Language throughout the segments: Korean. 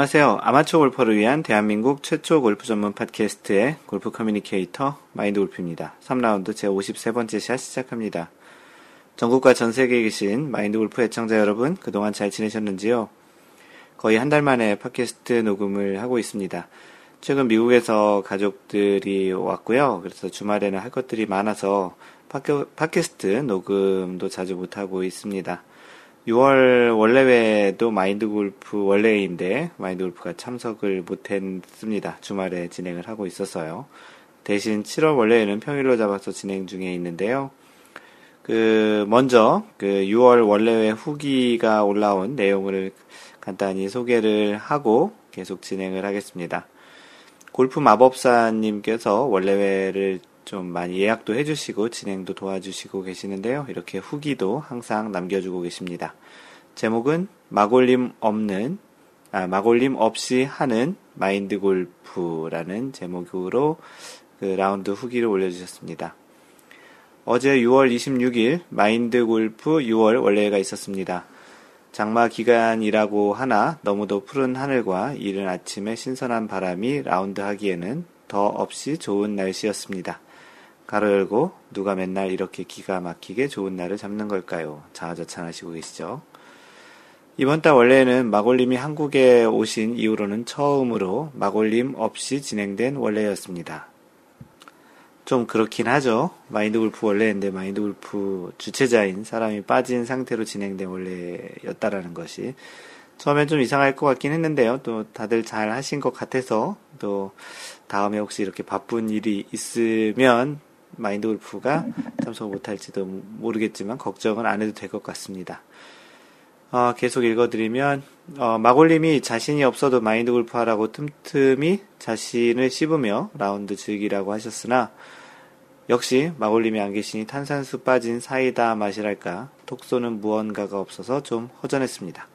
안녕하세요. 아마추어 골퍼를 위한 대한민국 최초 골프 전문 팟캐스트의 골프 커뮤니케이터 마인드 골프입니다. 3라운드 제 53번째 샷 시작합니다. 전국과 전 세계에 계신 마인드 골프 애청자 여러분, 그동안 잘 지내셨는지요? 거의 한 달 만에 팟캐스트 녹음을 하고 있습니다. 최근 미국에서 가족들이 왔고요. 그래서 주말에는 할 것들이 많아서 팟캐스트 녹음도 자주 못하고 있습니다. 6월 원래회도 마인드 골프 원래인데 마인드 골프가 참석을 못했습니다. 주말에 진행을 하고 있었어요. 대신 7월 원래회는 평일로 잡아서 진행 중에 있는데요. 그 먼저 그 6월 원래회 후기가 올라온 내용을 간단히 소개를 하고 계속 진행을 하겠습니다. 골프 마법사님께서 원래회를 좀 많이 예약도 해주시고 진행도 도와주시고 계시는데요. 이렇게 후기도 항상 남겨주고 계십니다. 제목은 마골님 없는 아, 마골님 없이 하는 마인드 골프라는 제목으로 그 라운드 후기를 올려주셨습니다. 어제 6월 26일 마인드 골프 6월 월례가 있었습니다. 장마 기간이라고 하나 너무도 푸른 하늘과 이른 아침에 신선한 바람이 라운드 하기에는 더 없이 좋은 날씨였습니다. 가로 열고 누가 맨날 이렇게 기가 막히게 좋은 날을 잡는 걸까요? 자화자찬하시고 계시죠. 이번 달 원래는 마골님이 한국에 오신 이후로는 처음으로 마골님 없이 진행된 원래였습니다. 좀 그렇긴 하죠. 마인드 골프 원래인데 마인드 골프 주최자인 사람이 빠진 상태로 진행된 원래였다라는 것이 처음엔 좀 이상할 것 같긴 했는데요. 또 다들 잘 하신 것 같아서 또 다음에 혹시 이렇게 바쁜 일이 있으면 마인드 골프가 참석 못할지도 모르겠지만 걱정은 안 해도 될 것 같습니다. 어, 계속 읽어드리면 어, 마골님이 자신이 없어도 마인드 골프 하라고 틈틈이 자신을 씹으며 라운드 즐기라고 하셨으나 역시 마골님이 안 계시니 탄산수 빠진 사이다 맛이랄까 톡 쏘는 무언가가 없어서 좀 허전했습니다.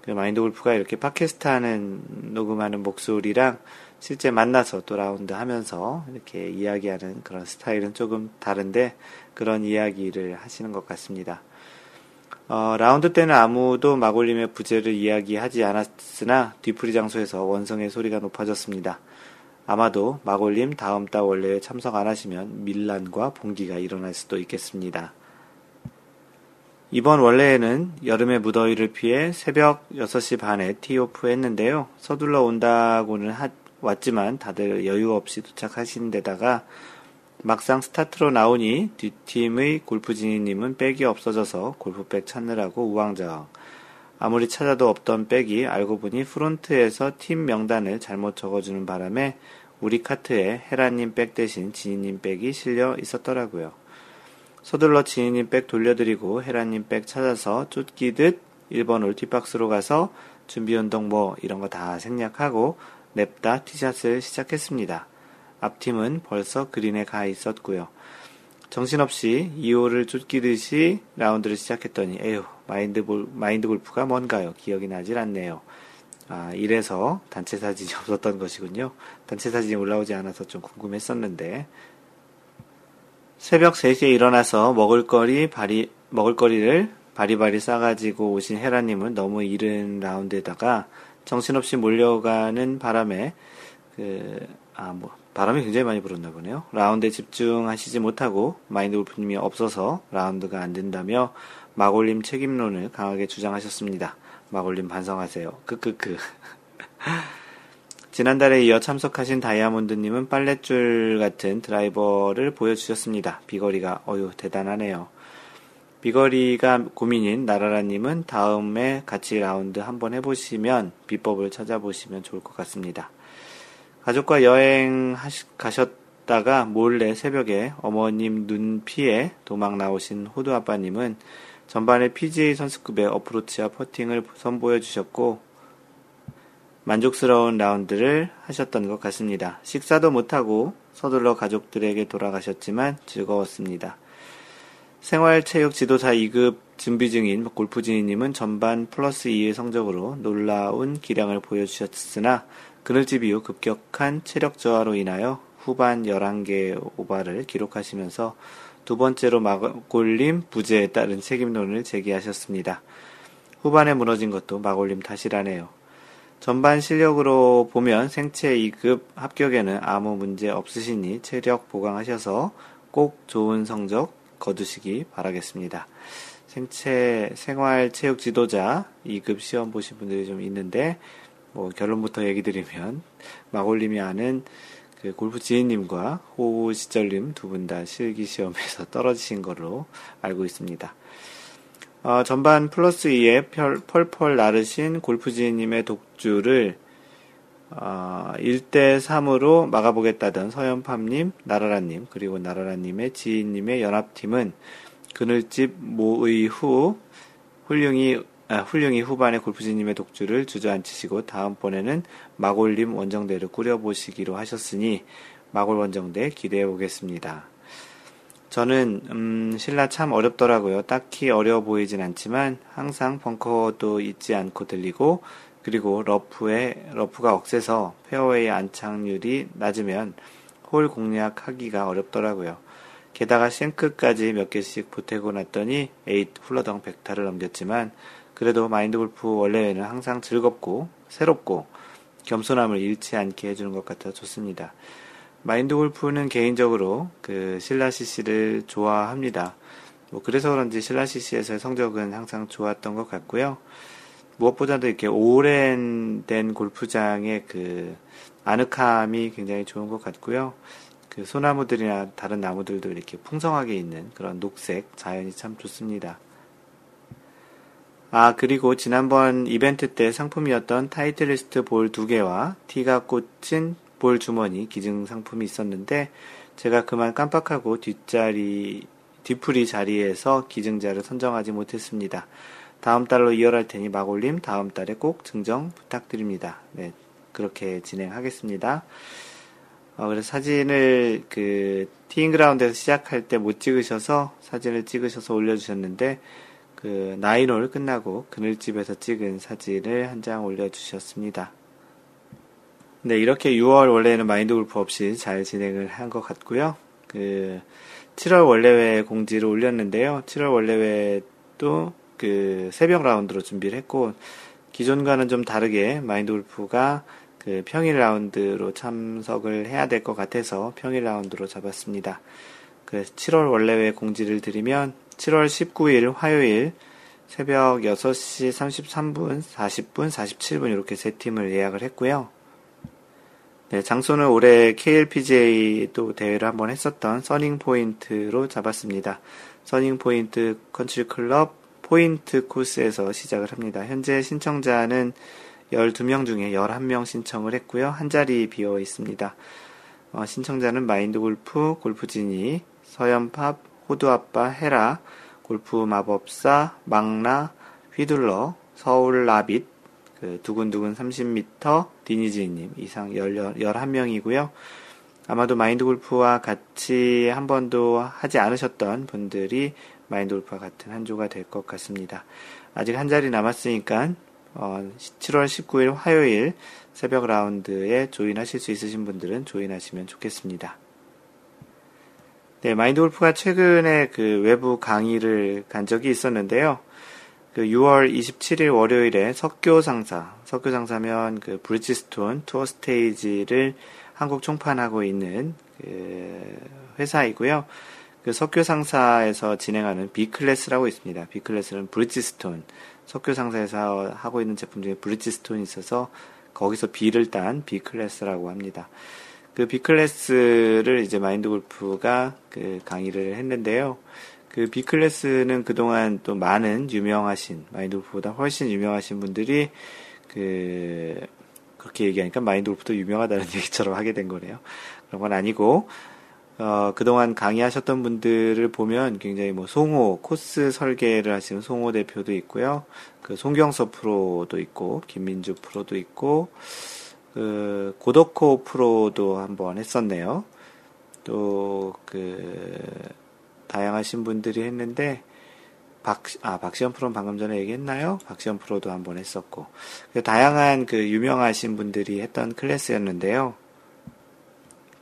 그 마인드 골프가 이렇게 팟캐스트 하는 녹음하는 목소리랑 실제 만나서 또 라운드 하면서 이렇게 이야기하는 그런 스타일은 조금 다른데 그런 이야기를 하시는 것 같습니다. 어, 라운드 때는 아무도 마골림의 부재를 이야기하지 않았으나 뒤풀이 장소에서 원성의 소리가 높아졌습니다. 아마도 마골림 다음 달 원래에 참석 안 하시면 밀란과 봉기가 일어날 수도 있겠습니다. 이번 원래에는 여름의 무더위를 피해 새벽 6시 반에 티오프 했는데요. 서둘러 온다고는 하, 왔지만 다들 여유 없이 도착하신 데다가 막상 스타트로 나오니 뒷팀의 골프지니님은 백이 없어져서 골프백 찾느라고 우왕좌왕. 아무리 찾아도 없던 백이 알고 보니 프론트에서 팀 명단을 잘못 적어주는 바람에 우리 카트에 헤라님 백 대신 지니님 백이 실려 있었더라고요. 서둘러 지니님 백 돌려드리고 헤라님 백 찾아서 쫓기듯 1번 홀 tee box로 가서 준비운동 뭐 이런 거 다 생략하고 냅다 티샷을 시작했습니다. 앞팀은 벌써 그린에 가 있었고요. 정신없이 2호를 쫓기듯이 라운드를 시작했더니 에휴 마인드, 볼, 마인드 골프가 뭔가요? 기억이 나질 않네요. 아, 이래서 단체 사진이 없었던 것이군요. 단체 사진이 올라오지 않아서 좀 궁금했었는데 새벽 3시에 일어나서 먹을거리 바리 먹을거리를 바리바리 싸가지고 오신 헤라님은 너무 이른 라운드에다가 정신없이 몰려가는 바람에 그, 아, 뭐, 바람이 굉장히 많이 불었나 보네요. 라운드에 집중하시지 못하고 마인드 골프님이 없어서 라운드가 안 된다며 마골님 책임론을 강하게 주장하셨습니다. 마골님 반성하세요. 크크크. 지난달에 이어 참석하신 다이아몬드님은 빨랫줄 같은 드라이버를 보여주셨습니다. 비거리가 어유 대단하네요. 비거리가 고민인 나라라님은 다음에 같이 라운드 한번 해보시면 비법을 찾아보시면 좋을 것 같습니다. 가족과 여행 가셨다가 몰래 새벽에 어머님 눈 피해 도망 나오신 호두 아빠님은 전반에 PGA 선수급의 어프로치와 퍼팅을 선보여 주셨고 만족스러운 라운드를 하셨던 것 같습니다. 식사도 못하고 서둘러 가족들에게 돌아가셨지만 즐거웠습니다. 생활체육 지도사 2급 준비 중인 골프진이님은 전반 플러스 2의 성적으로 놀라운 기량을 보여주셨으나 그늘집 이후 급격한 체력 저하로 인하여 후반 11개 오바를 기록하시면서 두 번째로 마골림 부재에 따른 책임론을 제기하셨습니다. 후반에 무너진 것도 마골림 탓이라네요. 전반 실력으로 보면 생체 2급 합격에는 아무 문제 없으시니 체력 보강하셔서 꼭 좋은 성적 거두시기 바라겠습니다. 생체 생활 체육 지도자 2급 시험 보신 분들이 좀 있는데 뭐 결론부터 얘기 드리면 마골님이 아는 그 골프 지인님과 호 시절님 두 분 다 실기 시험에서 떨어지신 걸로 알고 있습니다. 어, 전반 플러스 2에 펄, 펄펄 나르신 골프 지인님의 독주를 어, 1대 3으로 막아보겠다던 서현팜님, 나라라님, 그리고 나라라님의 지인님의 연합팀은 그늘집 모의 후 훌륭히 아, 훌륭히 후반에 골프지니님의 독주를 주저앉히시고 다음번에는 마골님 원정대를 꾸려보시기로 하셨으니 마골 원정대 기대해 보겠습니다. 저는 음, 신라 참 어렵더라고요. 딱히 어려워 보이진 않지만 항상 벙커도 잊지 않고 들리고 그리고 러프에 러프가 억세서 페어웨이 안착률이 낮으면 홀 공략하기가 어렵더라고요. 게다가 생크까지 몇 개씩 보태고 났더니 에잇 훌러덩 백타를 넘겼지만 그래도 마인드 골프 월례는 항상 즐겁고 새롭고 겸손함을 잃지 않게 해주는 것 같아 좋습니다. 마인드 골프는 개인적으로 그 신라 CC를 좋아합니다. 뭐 그래서 그런지 신라 CC에서의 성적은 항상 좋았던 것 같고요. 무엇보다도 이렇게 오랜된 골프장의 그 아늑함이 굉장히 좋은 것 같고요. 그 소나무들이나 다른 나무들도 이렇게 풍성하게 있는 그런 녹색 자연이 참 좋습니다. 아, 그리고 지난번 이벤트 때 상품이었던 타이틀리스트 볼 두 개와 티가 꽂힌 볼 주머니 기증 상품이 있었는데 제가 그만 깜빡하고 뒷자리 뒤풀이 자리에서 기증자를 선정하지 못했습니다. 다음 달로 이어갈 테니 마골님 다음 달에 꼭 증정 부탁드립니다. 네, 그렇게 진행하겠습니다. 어, 그래서 사진을 그 티잉그라운드에서 시작할 때 못 찍으셔서 사진을 찍으셔서 올려주셨는데 그 나인홀 끝나고 그늘집에서 찍은 사진을 한 장 올려주셨습니다. 네, 이렇게 6월 원래는 마인드 골프 없이 잘 진행을 한 것 같고요. 그 7월 원래회 공지를 올렸는데요. 7월 원래회도 그 새벽 라운드로 준비를 했고 기존과는 좀 다르게 마인드 골프가 그 평일 라운드로 참석을 해야 될 것 같아서 평일 라운드로 잡았습니다. 그 7월 월례회 공지를 드리면 7월 19일 화요일 새벽 6시 33분, 40분, 47분 이렇게 세 팀을 예약을 했고요. 네, 장소는 올해 KLPGA 또 대회를 한번 했었던 써닝 포인트로 잡았습니다. 써닝 포인트 컨트리 클럽 포인트 코스에서 시작을 합니다. 현재 신청자는 12명 중에 11명 신청을 했고요. 한 자리 비어 있습니다. 어, 신청자는 마인드 골프, 골프지니, 서연팝, 호두아빠, 헤라, 골프 마법사, 망라, 휘둘러, 서울 라빗, 그 두근두근 30m 디니지님 이상 11명이고요. 아마도 마인드 골프와 같이 한 번도 하지 않으셨던 분들이 마인드 골프와 같은 한 조가 될 것 같습니다. 아직 한 자리 남았으니까 어, 7월 19일 화요일 새벽 라운드에 조인하실 수 있으신 분들은 조인하시면 좋겠습니다. 네, 마인드 골프가 최근에 그 외부 강의를 간 적이 있었는데요. 그 6월 27일 월요일에 석교 상사, 석교 상사면 그 브리지스톤 투어 스테이지를 한국 총판하고 있는 그 회사이고요. 그 석교 상사에서 진행하는 B 클래스라고 있습니다. B 클래스는 브리지스톤 석교 상사에서 하고 있는 제품 중에 브리지스톤이 있어서 거기서 B를 딴 B 클래스라고 합니다. 그 B 클래스를 이제 마인드 골프가 그 강의를 했는데요. 그 B클래스는 그동안 또 많은 유명하신, 마인드 골프보다 훨씬 유명하신 분들이 그, 그렇게 얘기하니까 마인드 골프도 유명하다는 얘기처럼 하게 된 거네요. 그런 건 아니고, 어, 그동안 강의하셨던 분들을 보면 굉장히 뭐 송호, 코스 설계를 하시는 송호 대표도 있고요. 그 송경서 프로도 있고, 김민주 프로도 있고, 그 고덕호 프로도 한번 했었네요. 또, 그, 다양하신 분들이 했는데 박, 아, 박시현 프로는 방금 전에 얘기했나요? 박시현 프로도 한번 했었고. 그 다양한 그 유명하신 분들이 했던 클래스였는데요.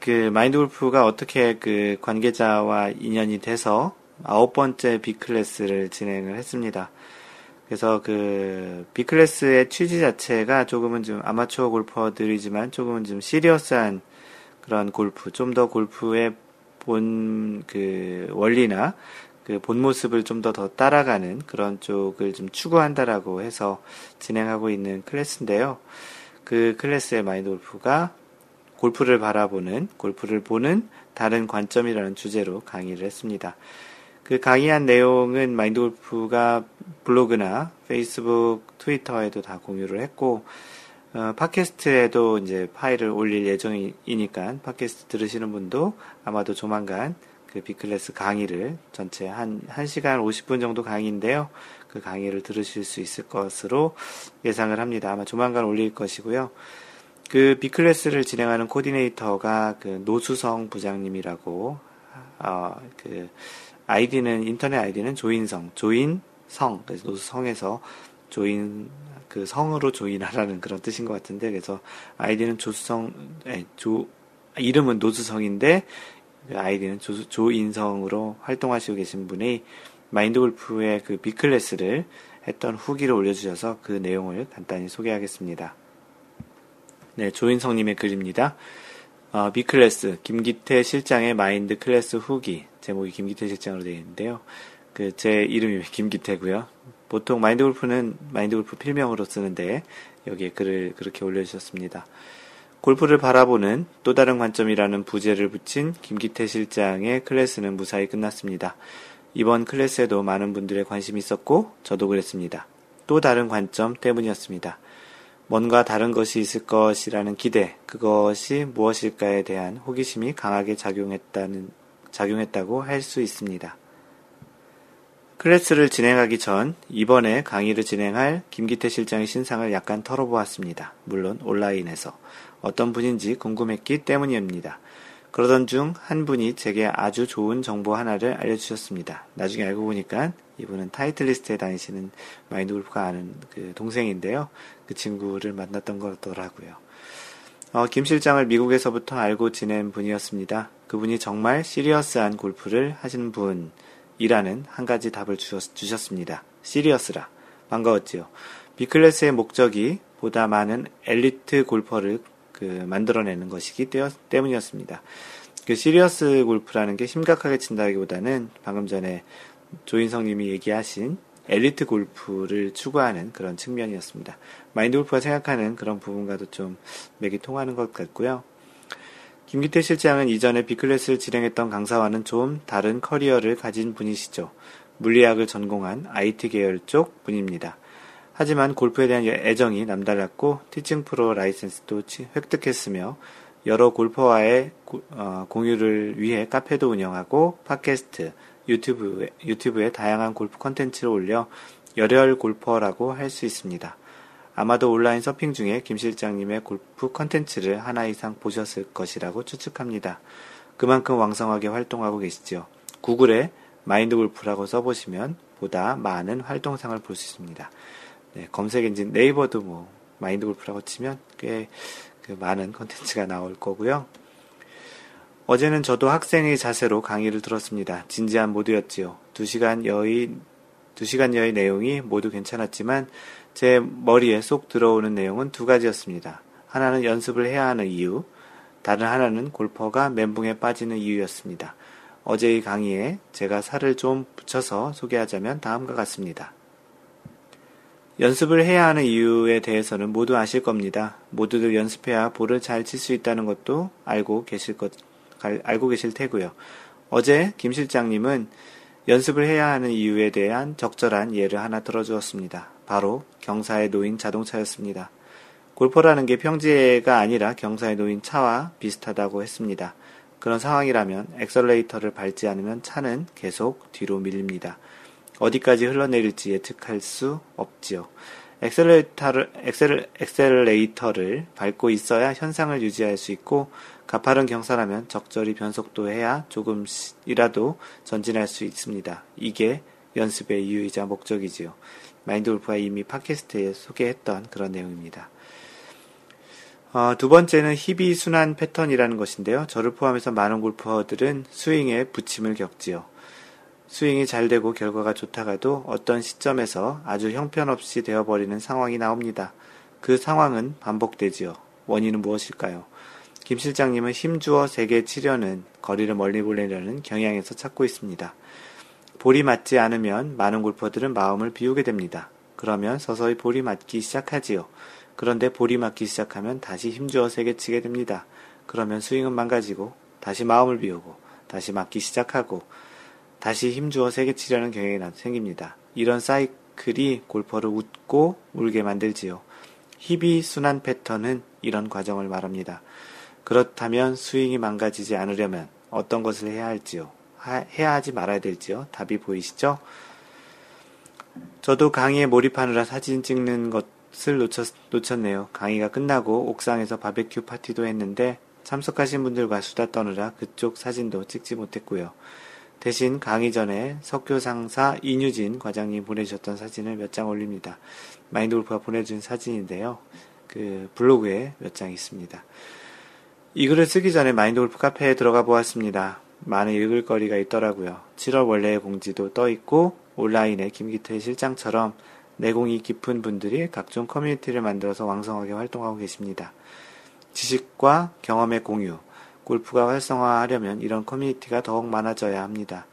그 마인드 골프가 어떻게 그 관계자와 인연이 돼서 아홉 번째 B 클래스를 진행을 했습니다. 그래서 그 B클래스의 취지 자체가 조금은 좀 아마추어 골퍼들이지만 조금은 좀 serious한 그런 골프, 좀 더 골프의 본 그 원리나 그 본 모습을 좀 더더 따라가는 그런 쪽을 좀 추구한다라고 해서 진행하고 있는 클래스인데요. 그 클래스의 마인드 골프가 골프를 바라보는, 골프를 보는 다른 관점이라는 주제로 강의를 했습니다. 그 강의한 내용은 마인드 골프가 블로그나 페이스북, 트위터에도 다 공유를 했고, 어, 팟캐스트에도 이제 파일을 올릴 예정이니까 팟캐스트 들으시는 분도 아마도 조만간 그 B클래스 강의를 전체 한, 1시간 50분 정도 강의인데요. 그 강의를 들으실 수 있을 것으로 예상을 합니다. 아마 조만간 올릴 것이고요. 그 B클래스를 진행하는 코디네이터가 그 노수성 부장님이라고, 어, 그, 아이디는, 인터넷 아이디는 조인성, 조인성, 그래서 노수성에서 조인, 그 성으로 조인하라는 그런 뜻인 것 같은데, 그래서 아이디는 조수성, 에, 조, 이름은 노수성인데, 그 아이디는 조, 조인성으로 활동하시고 계신 분이 마인드 골프의 그 B클래스를 했던 후기를 올려주셔서 그 내용을 간단히 소개하겠습니다. 네, 조인성님의 글입니다. 어, B클래스, 김기태 실장의 마인드 클래스 후기. 제목이 김기태 실장으로 되어 있는데요. 그, 제 이름이 김기태고요 보통 마인드 골프는 마인드 골프 필명으로 쓰는데, 여기에 글을 그렇게 올려주셨습니다. 골프를 바라보는 또 다른 관점이라는 부제를 붙인 김기태 실장의 클래스는 무사히 끝났습니다. 이번 클래스에도 많은 분들의 관심이 있었고, 저도 그랬습니다. 또 다른 관점 때문이었습니다. 뭔가 다른 것이 있을 것이라는 기대, 그것이 무엇일까에 대한 호기심이 강하게 작용했다는, 작용했다고 할 수 있습니다. 클래스를 진행하기 전 이번에 강의를 진행할 김기태 실장의 신상을 약간 털어보았습니다. 물론 온라인에서 어떤 분인지 궁금했기 때문입니다. 그러던 중 한 분이 제게 아주 좋은 정보 하나를 알려주셨습니다. 나중에 알고 보니까 이분은 타이틀리스트에 다니시는 마인드 골프가 아는 그 동생인데요. 그 친구를 만났던 거더라고요. 어, 김 실장을 미국에서부터 알고 지낸 분이었습니다. 그분이 정말 serious한 골프를 하시는 분이라는 한 가지 답을 주셨, 주셨습니다. serious라. 반가웠지요. B클래스의 목적이 보다 많은 엘리트 골퍼를 그 만들어내는 것이기 때문이었습니다. 그 serious 골프라는 게 심각하게 친다기보다는 방금 전에 조인성 님이 얘기하신 엘리트 골프를 추구하는 그런 측면이었습니다. 마인드 골프가 생각하는 그런 부분과도 좀 맥이 통하는 것 같고요. 김기태 실장은 이전에 B클래스를 진행했던 강사와는 좀 다른 커리어를 가진 분이시죠. 물리학을 전공한 IT 계열 쪽 분입니다. 하지만 골프에 대한 애정이 남달랐고 티칭 프로 라이센스도 획득했으며 여러 골퍼와의 어, 공유를 위해 카페도 운영하고 팟캐스트, 유튜브에, 유튜브에 다양한 골프 컨텐츠를 올려 열혈 골퍼라고 할 수 있습니다. 아마도 온라인 서핑 중에 김 실장님의 골프 컨텐츠를 하나 이상 보셨을 것이라고 추측합니다. 그만큼 왕성하게 활동하고 계시죠. 구글에 마인드 골프라고 써보시면 보다 많은 활동상을 볼 수 있습니다. 네, 검색 엔진 네이버도 뭐 마인드 골프라고 치면 꽤 그 많은 컨텐츠가 나올 거고요. 어제는 저도 학생의 자세로 강의를 들었습니다. 진지한 모드였지요. 두 시간 여의, 두 시간 여의 내용이 모두 괜찮았지만 제 머리에 쏙 들어오는 내용은 두 가지였습니다. 하나는 연습을 해야 하는 이유, 다른 하나는 골퍼가 멘붕에 빠지는 이유였습니다. 어제의 강의에 제가 살을 좀 붙여서 소개하자면 다음과 같습니다. 연습을 해야 하는 이유에 대해서는 모두 아실 겁니다. 모두들 연습해야 볼을 잘 칠 수 있다는 것도 알고 계실 것, 알고 계실 테고요. 어제 김 실장님은 연습을 해야 하는 이유에 대한 적절한 예를 하나 들어주었습니다. 바로 경사에 놓인 자동차였습니다. 골퍼라는 게 평지가 아니라 경사에 놓인 차와 비슷하다고 했습니다. 그런 상황이라면 엑셀레이터를 밟지 않으면 차는 계속 뒤로 밀립니다. 어디까지 흘러내릴지 예측할 수 없지요. 엑셀레이터를, 엑셀, 엑셀레이터를 밟고 있어야 현상을 유지할 수 있고 가파른 경사라면 적절히 변속도 해야 조금이라도 전진할 수 있습니다. 이게 연습의 이유이자 목적이지요. 마인드 골프가 이미 팟캐스트에 소개했던 그런 내용입니다. 어, 두 번째는 희비 순환 패턴이라는 것인데요. 저를 포함해서 많은 골퍼들은 스윙에 부침을 겪지요. 스윙이 잘 되고 결과가 좋다가도 어떤 시점에서 아주 형편없이 되어버리는 상황이 나옵니다. 그 상황은 반복되지요. 원인은 무엇일까요? 김 실장님은 힘주어 세게 치려는 거리를 멀리 보내려는 경향에서 찾고 있습니다. 볼이 맞지 않으면 많은 골퍼들은 마음을 비우게 됩니다. 그러면 서서히 볼이 맞기 시작하지요. 그런데 볼이 맞기 시작하면 다시 힘주어 세게 치게 됩니다. 그러면 스윙은 망가지고 다시 마음을 비우고 다시 맞기 시작하고 다시 힘주어 세게 치려는 경향이 생깁니다. 이런 사이클이 골퍼를 웃고 울게 만들지요. 희비 순환 패턴은 이런 과정을 말합니다. 그렇다면 스윙이 망가지지 않으려면 어떤 것을 해야 할지요? 하, 해야 하지 말아야 될지요? 답이 보이시죠? 저도 강의에 몰입하느라 사진 찍는 것을 놓쳤, 놓쳤네요. 강의가 끝나고 옥상에서 바베큐 파티도 했는데 참석하신 분들과 수다 떠느라 그쪽 사진도 찍지 못했고요. 대신 강의 전에 석교 상사 이유진 과장님 보내주셨던 사진을 몇 장 올립니다. 마인드 골프가 보내준 사진인데요. 그 블로그에 몇 장 있습니다. 이 글을 쓰기 전에 마인드 골프 카페에 들어가 보았습니다. 많은 읽을 거리가 있더라고요. 7월 원래의 공지도 떠 있고 온라인에 김기태 실장처럼 내공이 깊은 분들이 각종 커뮤니티를 만들어서 왕성하게 활동하고 계십니다. 지식과 경험의 공유, 골프가 활성화하려면 이런 커뮤니티가 더욱 많아져야 합니다.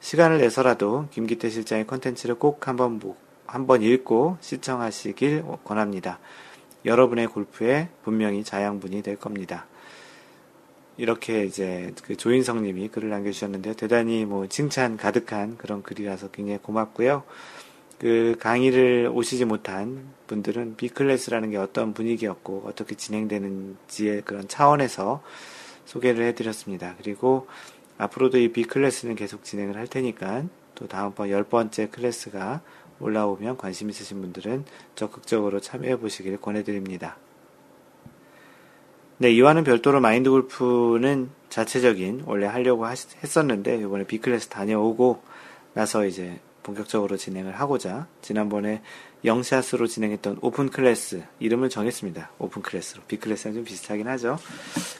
시간을 내서라도 김기태 실장의 컨텐츠를 꼭 한번 한번 읽고 시청하시길 권합니다. 여러분의 골프에 분명히 자양분이 될 겁니다. 이렇게 이제 그 조인성 님이 글을 남겨주셨는데요. 대단히 뭐 칭찬 가득한 그런 글이라서 굉장히 고맙고요. 그 강의를 오시지 못한 분들은 비클래스라는 게 어떤 분위기였고 어떻게 진행되는지의 그런 차원에서 소개를 해드렸습니다. 그리고 앞으로도 이 비클래스는 계속 진행을 할 테니까 또 다음번 열 번째 클래스가 올라오면 관심 있으신 분들은 적극적으로 참여해 보시길 권해드립니다. 네, 이와는 별도로 마인드 골프는 자체적인 원래 하려고 했었는데 이번에 B클래스 다녀오고 나서 이제 본격적으로 진행을 하고자 지난번에 영샷으로 진행했던 오픈 클래스 이름을 정했습니다. 오픈 클래스로 B클래스랑 좀 비슷하긴 하죠.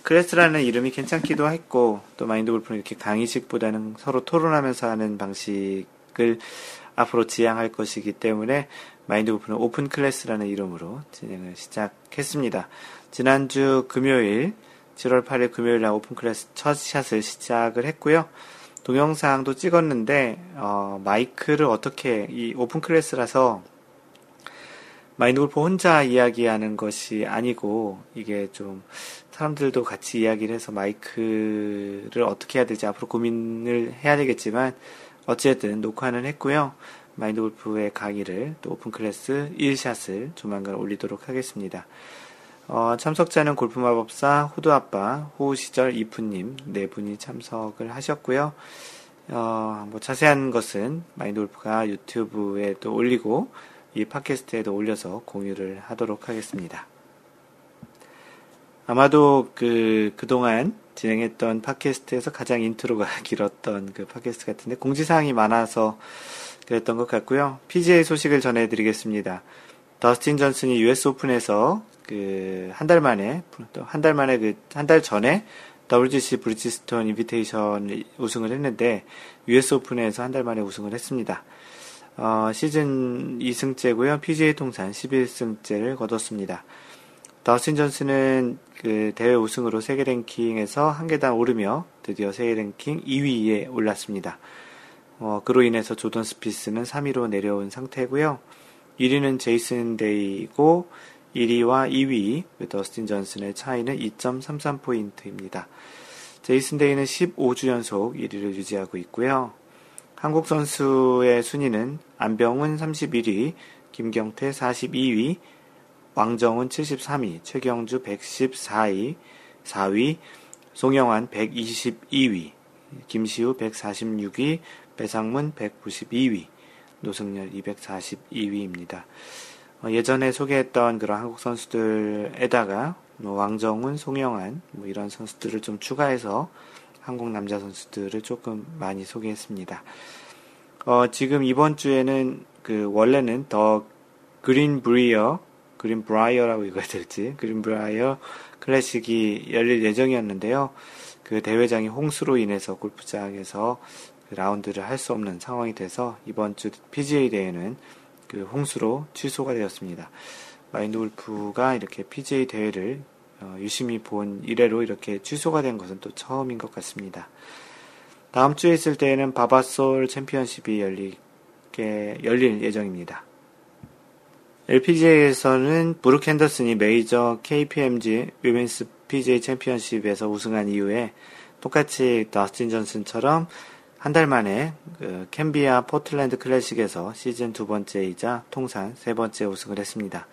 클래스라는 이름이 괜찮기도 했고 또 마인드 골프는 이렇게 강의식보다는 서로 토론하면서 하는 방식을 앞으로 지향할 것이기 때문에 마인드 골프는 오픈 클래스라는 이름으로 진행을 시작했습니다. 지난주 금요일 7월 8일 금요일 날 오픈 클래스 첫 샷을 시작을 했고요. 동영상도 찍었는데 어, 마이크를 어떻게 이 오픈 클래스라서 마인드 골프 혼자 이야기하는 것이 아니고 이게 좀 사람들도 같이 이야기를 해서 마이크를 어떻게 해야 될지 앞으로 고민을 해야 되겠지만 어쨌든 녹화는 했고요. 마인드 골프의 강의를 또 오픈 클래스 1샷을 조만간 올리도록 하겠습니다. 어, 참석자는 골프마법사 호두아빠, 호시절 이프님 네 분이 참석을 하셨고요. 어, 뭐 자세한 것은 마인돌프가 유튜브에 도 올리고 이 팟캐스트에도 올려서 공유를 하도록 하겠습니다. 아마도 그, 그동안 진행했던 팟캐스트에서 가장 인트로가 길었던 그 팟캐스트 같은데 공지사항이 많아서 그랬던 것 같고요. PGA 소식을 전해드리겠습니다. 더스틴 전슨이 US 오픈에서 그 한 달 만에 한 달 만에 그 한 달 전에 WGC 브리지스톤 인비테이션 우승을 했는데 US 오픈에서 한 달 만에 우승을 했습니다. 어, 시즌 2승째고요. PGA 통산 11승째를 거뒀습니다. 더스틴 존슨은 그 대회 우승으로 세계 랭킹에서 한 계단 오르며 드디어 세계 랭킹 2위에 올랐습니다. 어, 그로 인해서 조던 스피스는 3위로 내려온 상태고요. 1위는 제이슨 데이고 1위와 2위 더스틴 존슨의 차이는 2.33포인트입니다. 제이슨 데이는 15주 연속 1위를 유지하고 있고요. 한국 선수의 순위는 안병훈 31위, 김경태 42위, 왕정훈 73위, 최경주 114위, 4위, 송영환 122위, 김시우 146위, 배상문 192위, 노승열 242위입니다. 어, 예전에 소개했던 그런 한국 선수들에다가 뭐 왕정훈, 송영한 뭐 이런 선수들을 좀 추가해서 한국 남자 선수들을 조금 많이 소개했습니다. 어, 지금 이번 주에는 그 원래는 더 그린 브리어, 그린 브라이어라고 읽어야 될지, 그린 브라이어 클래식이 열릴 예정이었는데요. 그 대회장이 홍수로 인해서 골프장에서 그 라운드를 할 수 없는 상황이 돼서 이번 주 PGA 대회는 그 홍수로 취소가 되었습니다. 마인드 골프가 이렇게 PGA 대회를 어, 유심히 본 이래로 이렇게 취소가 된 것은 또 처음인 것 같습니다. 다음 주에 있을 때에는 바바솔 챔피언십이 열리게, 열릴 예정입니다. LPGA에서는 브룩 핸더슨이 메이저 KPMG 위멘스 PGA 챔피언십에서 우승한 이후에 똑같이 더스틴 존슨처럼 한 달 만에 그 캄비아 포틀랜드 클래식에서 시즌 두 번째이자 통산 세 번째 우승을 했습니다.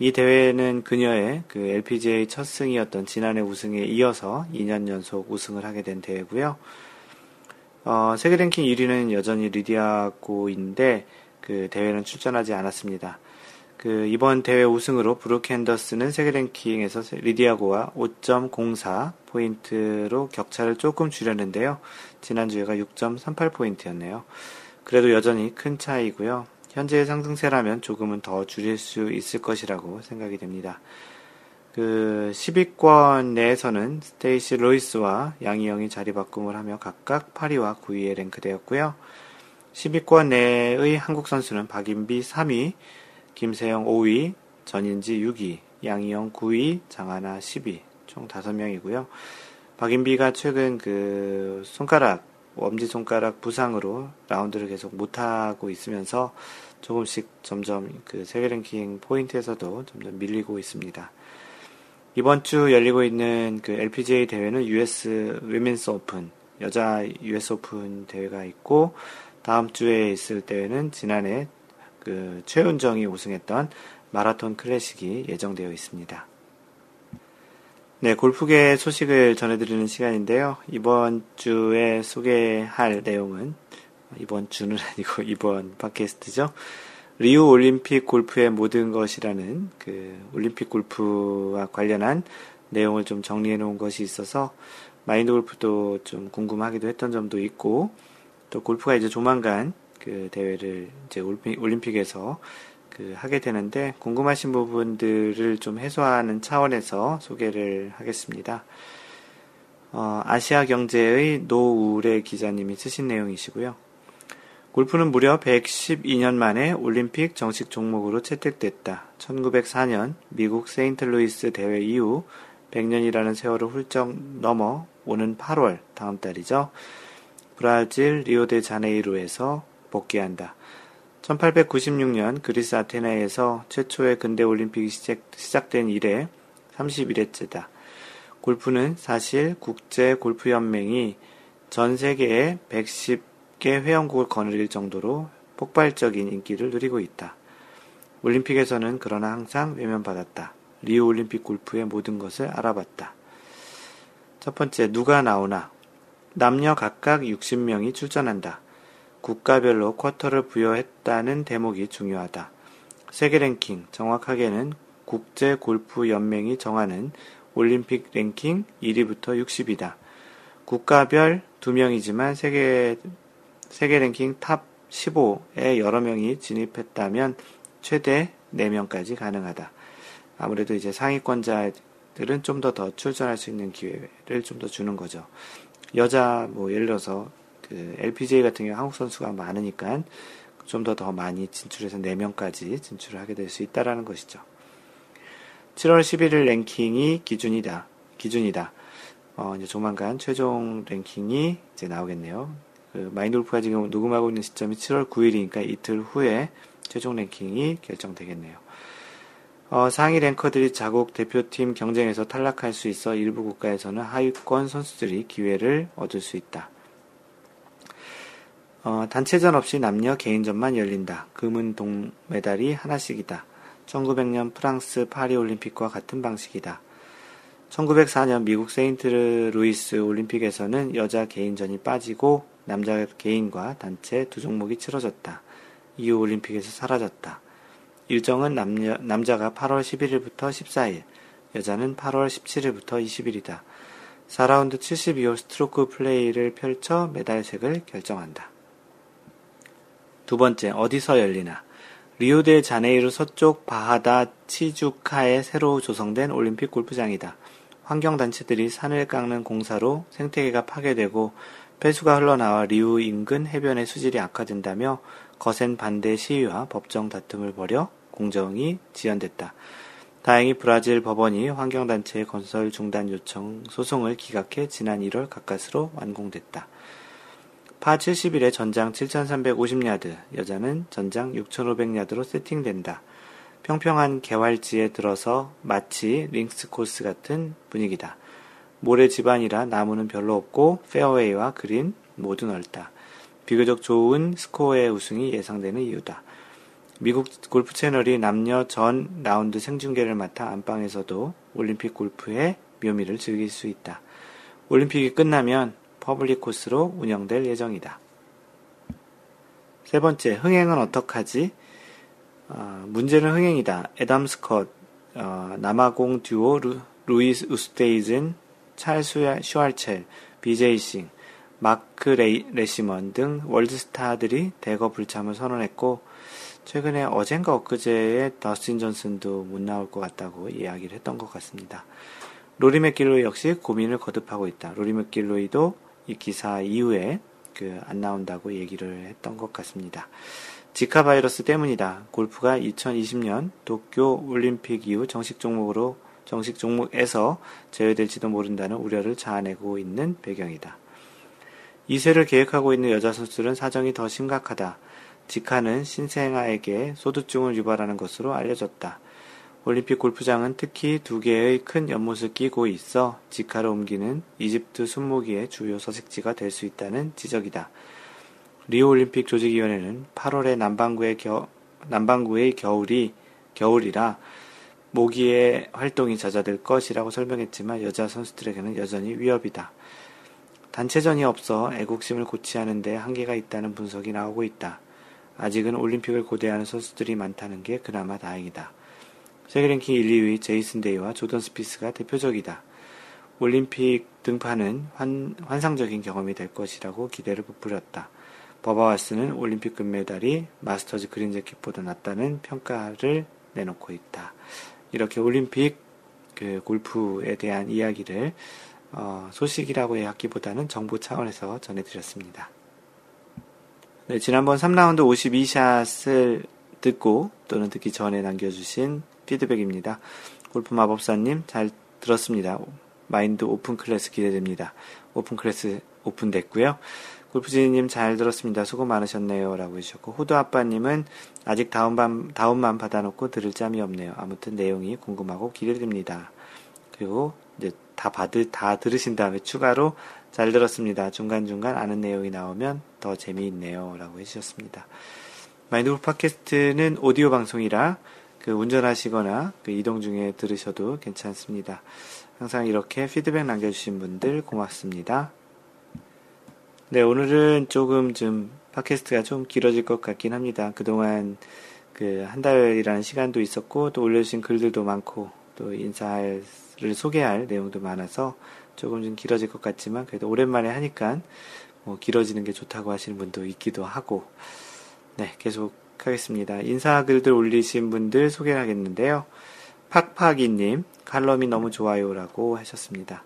이 대회는 그녀의 그 LPGA 첫 승이었던 지난해 우승에 이어서 2년 연속 우승을 하게 된 대회고요. 어, 세계 랭킹 1위는 여전히 리디아 고인데 그 대회는 출전하지 않았습니다. 그 이번 대회 우승으로 브룩 헨더슨은 세계 랭킹에서 리디아고와 5.04 포인트로 격차를 조금 줄였는데요. 지난주에가 6.38 포인트였네요. 그래도 여전히 큰 차이고요. 현재의 상승세라면 조금은 더 줄일 수 있을 것이라고 생각이 됩니다. 그 10위권 내에서는 스테이시 로이스와 양희영이 자리 바꿈을 하며 각각 8위와 9위에 랭크되었고요. 10위권 내의 한국 선수는 박인비 3위, 김세영 5위, 전인지 6위, 양희영 9위, 장하나 10위, 총 5명이고요. 박인비가 최근 그 손가락, 엄지손가락 부상으로 라운드를 계속 못하고 있으면서 조금씩 점점 그 세계 랭킹 포인트에서도 점점 밀리고 있습니다. 이번 주 열리고 있는 그 LPGA 대회는 US Women's Open, 여자 US 오픈 대회가 있고, 다음 주에 있을 대회는 지난해 그 최운정이 우승했던 마라톤 클래식이 예정되어 있습니다. 네, 골프계 소식을 전해드리는 시간인데요. 이번 주에 소개할 내용은, 이번 주는 아니고 이번 팟캐스트죠. 리우 올림픽 골프의 모든 것이라는 그 올림픽 골프와 관련한 내용을 좀 정리해 놓은 것이 있어서 마인드 골프도 좀 궁금하기도 했던 점도 있고 또 골프가 이제 조만간 그 대회를 이제 올림픽, 에서 그 하게 되는데 궁금하신 부분들을 좀 해소하는 차원에서 소개를 하겠습니다. 어, 아시아 경제의 노우래 기자님이 쓰신 내용이시고요. 골프는 무려 112년 만에 올림픽 정식 종목으로 채택됐다. 1904년 미국 세인트루이스 대회 이후 100년이라는 세월을 훌쩍 넘어 오는 8월 다음 달이죠. 브라질 리오데자네이루에서 복귀한다. 1896년 그리스 아테네에서 최초의 근대 올림픽이 시작, 된 이래 31회째다. 골프는 사실 국제 골프 연맹이 전 세계에 110개 회원국을 거느릴 정도로 폭발적인 인기를 누리고 있다. 올림픽에서는 그러나 항상 외면받았다. 리우 올림픽 골프의 모든 것을 알아봤다. 첫 번째, 누가 나오나? 남녀 각각 60명이 출전한다. 국가별로 쿼터를 부여했다는 대목이 중요하다. 세계 랭킹, 정확하게는 국제 골프 연맹이 정하는 올림픽 랭킹 1위부터 60위다. 국가별 2명이지만 세계 세계 랭킹 탑 15에 여러 명이 진입했다면 최대 4명까지 가능하다. 아무래도 이제 상위권자들은 좀 더더 출전할 수 있는 기회를 좀 더 주는 거죠. 여자 뭐 예를 들어서 그 LPGA 같은 경우 한국 선수가 많으니까 좀 더 더 많이 진출해서 4명까지 진출을 하게 될 수 있다라는 것이죠. 7월 11일 랭킹이 기준이다. 기준이다. 어, 이제 조만간 최종 랭킹이 이제 나오겠네요. 그 마인드 골프가 지금 녹음하고 있는 시점이 7월 9일이니까 이틀 후에 최종 랭킹이 결정되겠네요. 어, 상위 랭커들이 자국 대표팀 경쟁에서 탈락할 수 있어 일부 국가에서는 하위권 선수들이 기회를 얻을 수 있다. 어, 단체전 없이 남녀 개인전만 열린다. 금은 동메달이 하나씩이다. 1900년 프랑스 파리 올림픽과 같은 방식이다. 1904년 미국 세인트 루이스 올림픽에서는 여자 개인전이 빠지고 남자 개인과 단체 두 종목이 치러졌다. 이후 올림픽에서 사라졌다. 일정은 남녀, 남자가 8월 11일부터 14일, 여자는 8월 17일부터 20일이다. 4라운드 72호 스트로크 플레이를 펼쳐 메달색을 결정한다. 두 번째, 어디서 열리나? 리오데 자네이루 서쪽 바하다 치주카에 새로 조성된 올림픽 골프장이다. 환경단체들이 산을 깎는 공사로 생태계가 파괴되고 폐수가 흘러나와 리우 인근 해변의 수질이 악화된다며 거센 반대 시위와 법정 다툼을 벌여 공정이 지연됐다. 다행히 브라질 법원이 환경단체의 건설 중단 요청 소송을 기각해 지난 1월 가까스로 완공됐다. 파 70일에 전장 7,350야드, 여자는 전장 6,500야드로 세팅된다. 평평한 개활지에 들어서 마치 링스 코스 같은 분위기다. 모래 지반이라 나무는 별로 없고 페어웨이와 그린 모두 넓다. 비교적 좋은 스코어의 우승이 예상되는 이유다. 미국 골프 채널이 남녀 전 라운드 생중계를 맡아 안방에서도 올림픽 골프의 묘미를 즐길 수 있다. 올림픽이 끝나면 퍼블릭 코스로 운영될 예정이다. 세 번째, 흥행은 어떡하지? 어, 문제는 흥행이다. 애덤 스콧, 어, 남아공 듀오 루, 루이스 우스트히즌, 찰스 슈워첼, 비제이 싱, 마크 레이, 레시먼 등 월드스타들이 대거 불참을 선언했고 최근에 어젠가 엊그제에 더스틴 존슨도 못 나올 것 같다고 이야기를 했던 것 같습니다. 로리 맥길로이 역시 고민을 거듭하고 있다. 로리 맥길로이도 이 기사 이후에 그 안 나온다고 얘기를 했던 것 같습니다. 지카 바이러스 때문이다. 골프가 2020년 도쿄 올림픽 이후 정식 종목으로 정식 종목에서 제외될지도 모른다는 우려를 자아내고 있는 배경이다. 2세를 계획하고 있는 여자 선수들은 사정이 더 심각하다. 지카는 신생아에게 소두증을 유발하는 것으로 알려졌다. 올림픽 골프장은 특히 두 개의 큰 연못을 끼고 있어 지카를 옮기는 이집트 순모기의 주요 서식지가 될 수 있다는 지적이다. 리오 올림픽 조직위원회는 8월에 남반구의 겨, 남반구의 겨울이 겨울이라 모기의 활동이 잦아들 것이라고 설명했지만 여자 선수들에게는 여전히 위협이다. 단체전이 없어 애국심을 고취하는데 한계가 있다는 분석이 나오고 있다. 아직은 올림픽을 고대하는 선수들이 많다는 게 그나마 다행이다. 세계 랭킹 1, 2위 제이슨 데이와 조던 스피스가 대표적이다. 올림픽 등판은 환, 환상적인 경험이 될 것이라고 기대를 부풀렸다. 버바 왓슨은 올림픽 금메달이 마스터즈 그린 재킷보다 낫다는 평가를 내놓고 있다. 이렇게 올림픽 그 골프에 대한 이야기를 어, 소식이라고 하기보다는 정보 차원에서 전해드렸습니다. 네, 지난번 3라운드 52샷을 듣고 또는 듣기 전에 남겨주신 피드백입니다. 골프 마법사님 잘 들었습니다. 마인드 오픈 클래스 기대됩니다. 오픈 클래스 오픈됐고요. 골프지님 잘 들었습니다. 수고 많으셨네요. 라고 해주셨고, 호두 아빠님은 아직 다운만, 다운만 받아놓고 들을 짬이 없네요. 아무튼 내용이 궁금하고 기대됩니다. 그리고 이제 다 받을, 다 들으신 다음에 추가로 잘 들었습니다. 중간중간 아는 내용이 나오면 더 재미있네요. 라고 해주셨습니다. 마인드 골프 팟캐스트는 오디오 방송이라 그 운전하시거나 그 이동 중에 들으셔도 괜찮습니다. 항상 이렇게 피드백 남겨주신 분들 고맙습니다. 네, 오늘은 조금 좀 팟캐스트가 좀 길어질 것 같긴 합니다. 그동안 그 한 달이라는 시간도 있었고 또 올려주신 글들도 많고 또 인사를 소개할 내용도 많아서 조금 좀 길어질 것 같지만 그래도 오랜만에 하니까 뭐 길어지는 게 좋다고 하시는 분도 있기도 하고 네, 계속 하겠습니다. 인사글들 올리신 분들 소개를 하겠는데요. 팍팍이님, 칼럼이 너무 좋아요라고 하셨습니다.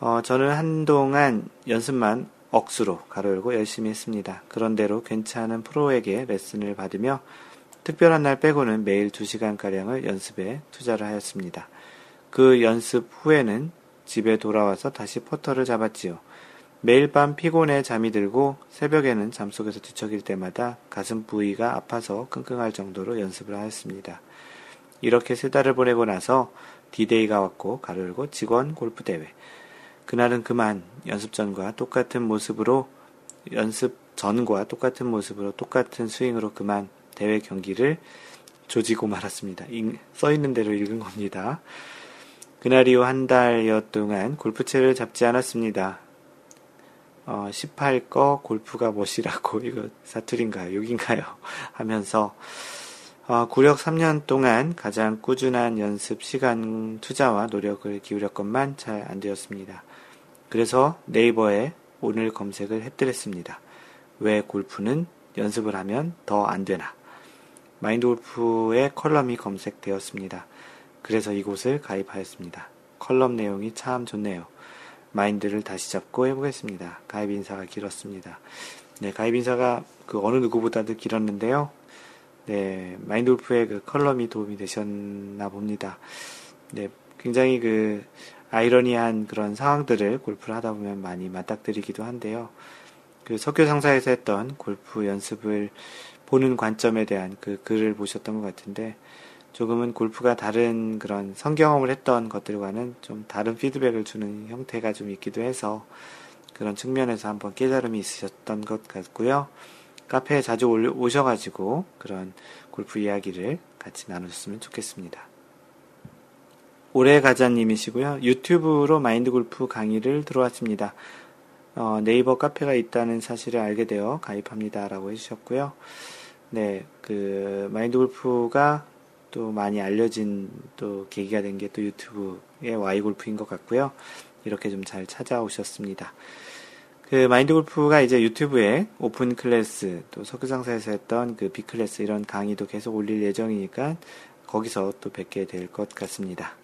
어, 저는 한동안 연습만 억수로 가로 열고 열심히 했습니다. 그런대로 괜찮은 프로에게 레슨을 받으며 특별한 날 빼고는 매일 2시간가량을 연습에 투자를 하였습니다. 그 연습 후에는 집에 돌아와서 다시 포터를 잡았지요. 매일 밤 피곤해 잠이 들고 새벽에는 잠속에서 뒤척일 때마다 가슴 부위가 아파서 끙끙할 정도로 연습을 하였습니다. 이렇게 세 달을 보내고 나서 디데이가 왔고 가르고 직원 골프 대회. 그날은 그만 연습 전과 똑같은 모습으로 연습 전과 똑같은 모습으로 똑같은 스윙으로 그만 대회 경기를 조지고 말았습니다. 써 있는 대로 읽은 겁니다. 그날 이후 한 달여 동안 골프채를 잡지 않았습니다. 어, 18거 골프가 뭣이라고 이거 사투리인가요? 욕인가요? 하면서 어, 구력 3년 동안 가장 꾸준한 연습 시간 투자와 노력을 기울였건만 잘 안 되었습니다. 그래서 네이버에 오늘 검색을 해드렸습니다. 왜 골프는 연습을 하면 더 안 되나? 마인드 골프의 컬럼이 검색되었습니다. 그래서 이곳을 가입하였습니다. 컬럼 내용이 참 좋네요. 마인드를 다시 잡고 해보겠습니다. 가입 인사가 길었습니다. 네, 가입 인사가 그 어느 누구보다도 길었는데요. 네, 마인드 골프의 그 컬럼이 도움이 되셨나 봅니다. 네, 굉장히 그 아이러니한 그런 상황들을 골프를 하다 보면 많이 맞닥뜨리기도 한데요. 그 석교 상사에서 했던 골프 연습을 보는 관점에 대한 그 글을 보셨던 것 같은데 조금은 골프가 다른 그런 성경험을 했던 것들과는 좀 다른 피드백을 주는 형태가 좀 있기도 해서 그런 측면에서 한번 깨달음이 있으셨던 것 같고요. 카페에 자주 오셔가지고 그런 골프 이야기를 같이 나누셨으면 좋겠습니다. 오래가자님이시고요. 유튜브로 마인드 골프 강의를 들어왔습니다. 어, 네이버 카페가 있다는 사실을 알게 되어 가입합니다라고 해주셨고요. 네, 그 마인드 골프가 또 많이 알려진 또 계기가 된 게 또 유튜브의 와이 골프인 것 같고요. 이렇게 좀 잘 찾아오셨습니다. 그 마인드 골프가 이제 유튜브에 오픈 클래스 또 석유상사에서 했던 그 B 클래스 이런 강의도 계속 올릴 예정이니까 거기서 또 뵙게 될 것 같습니다.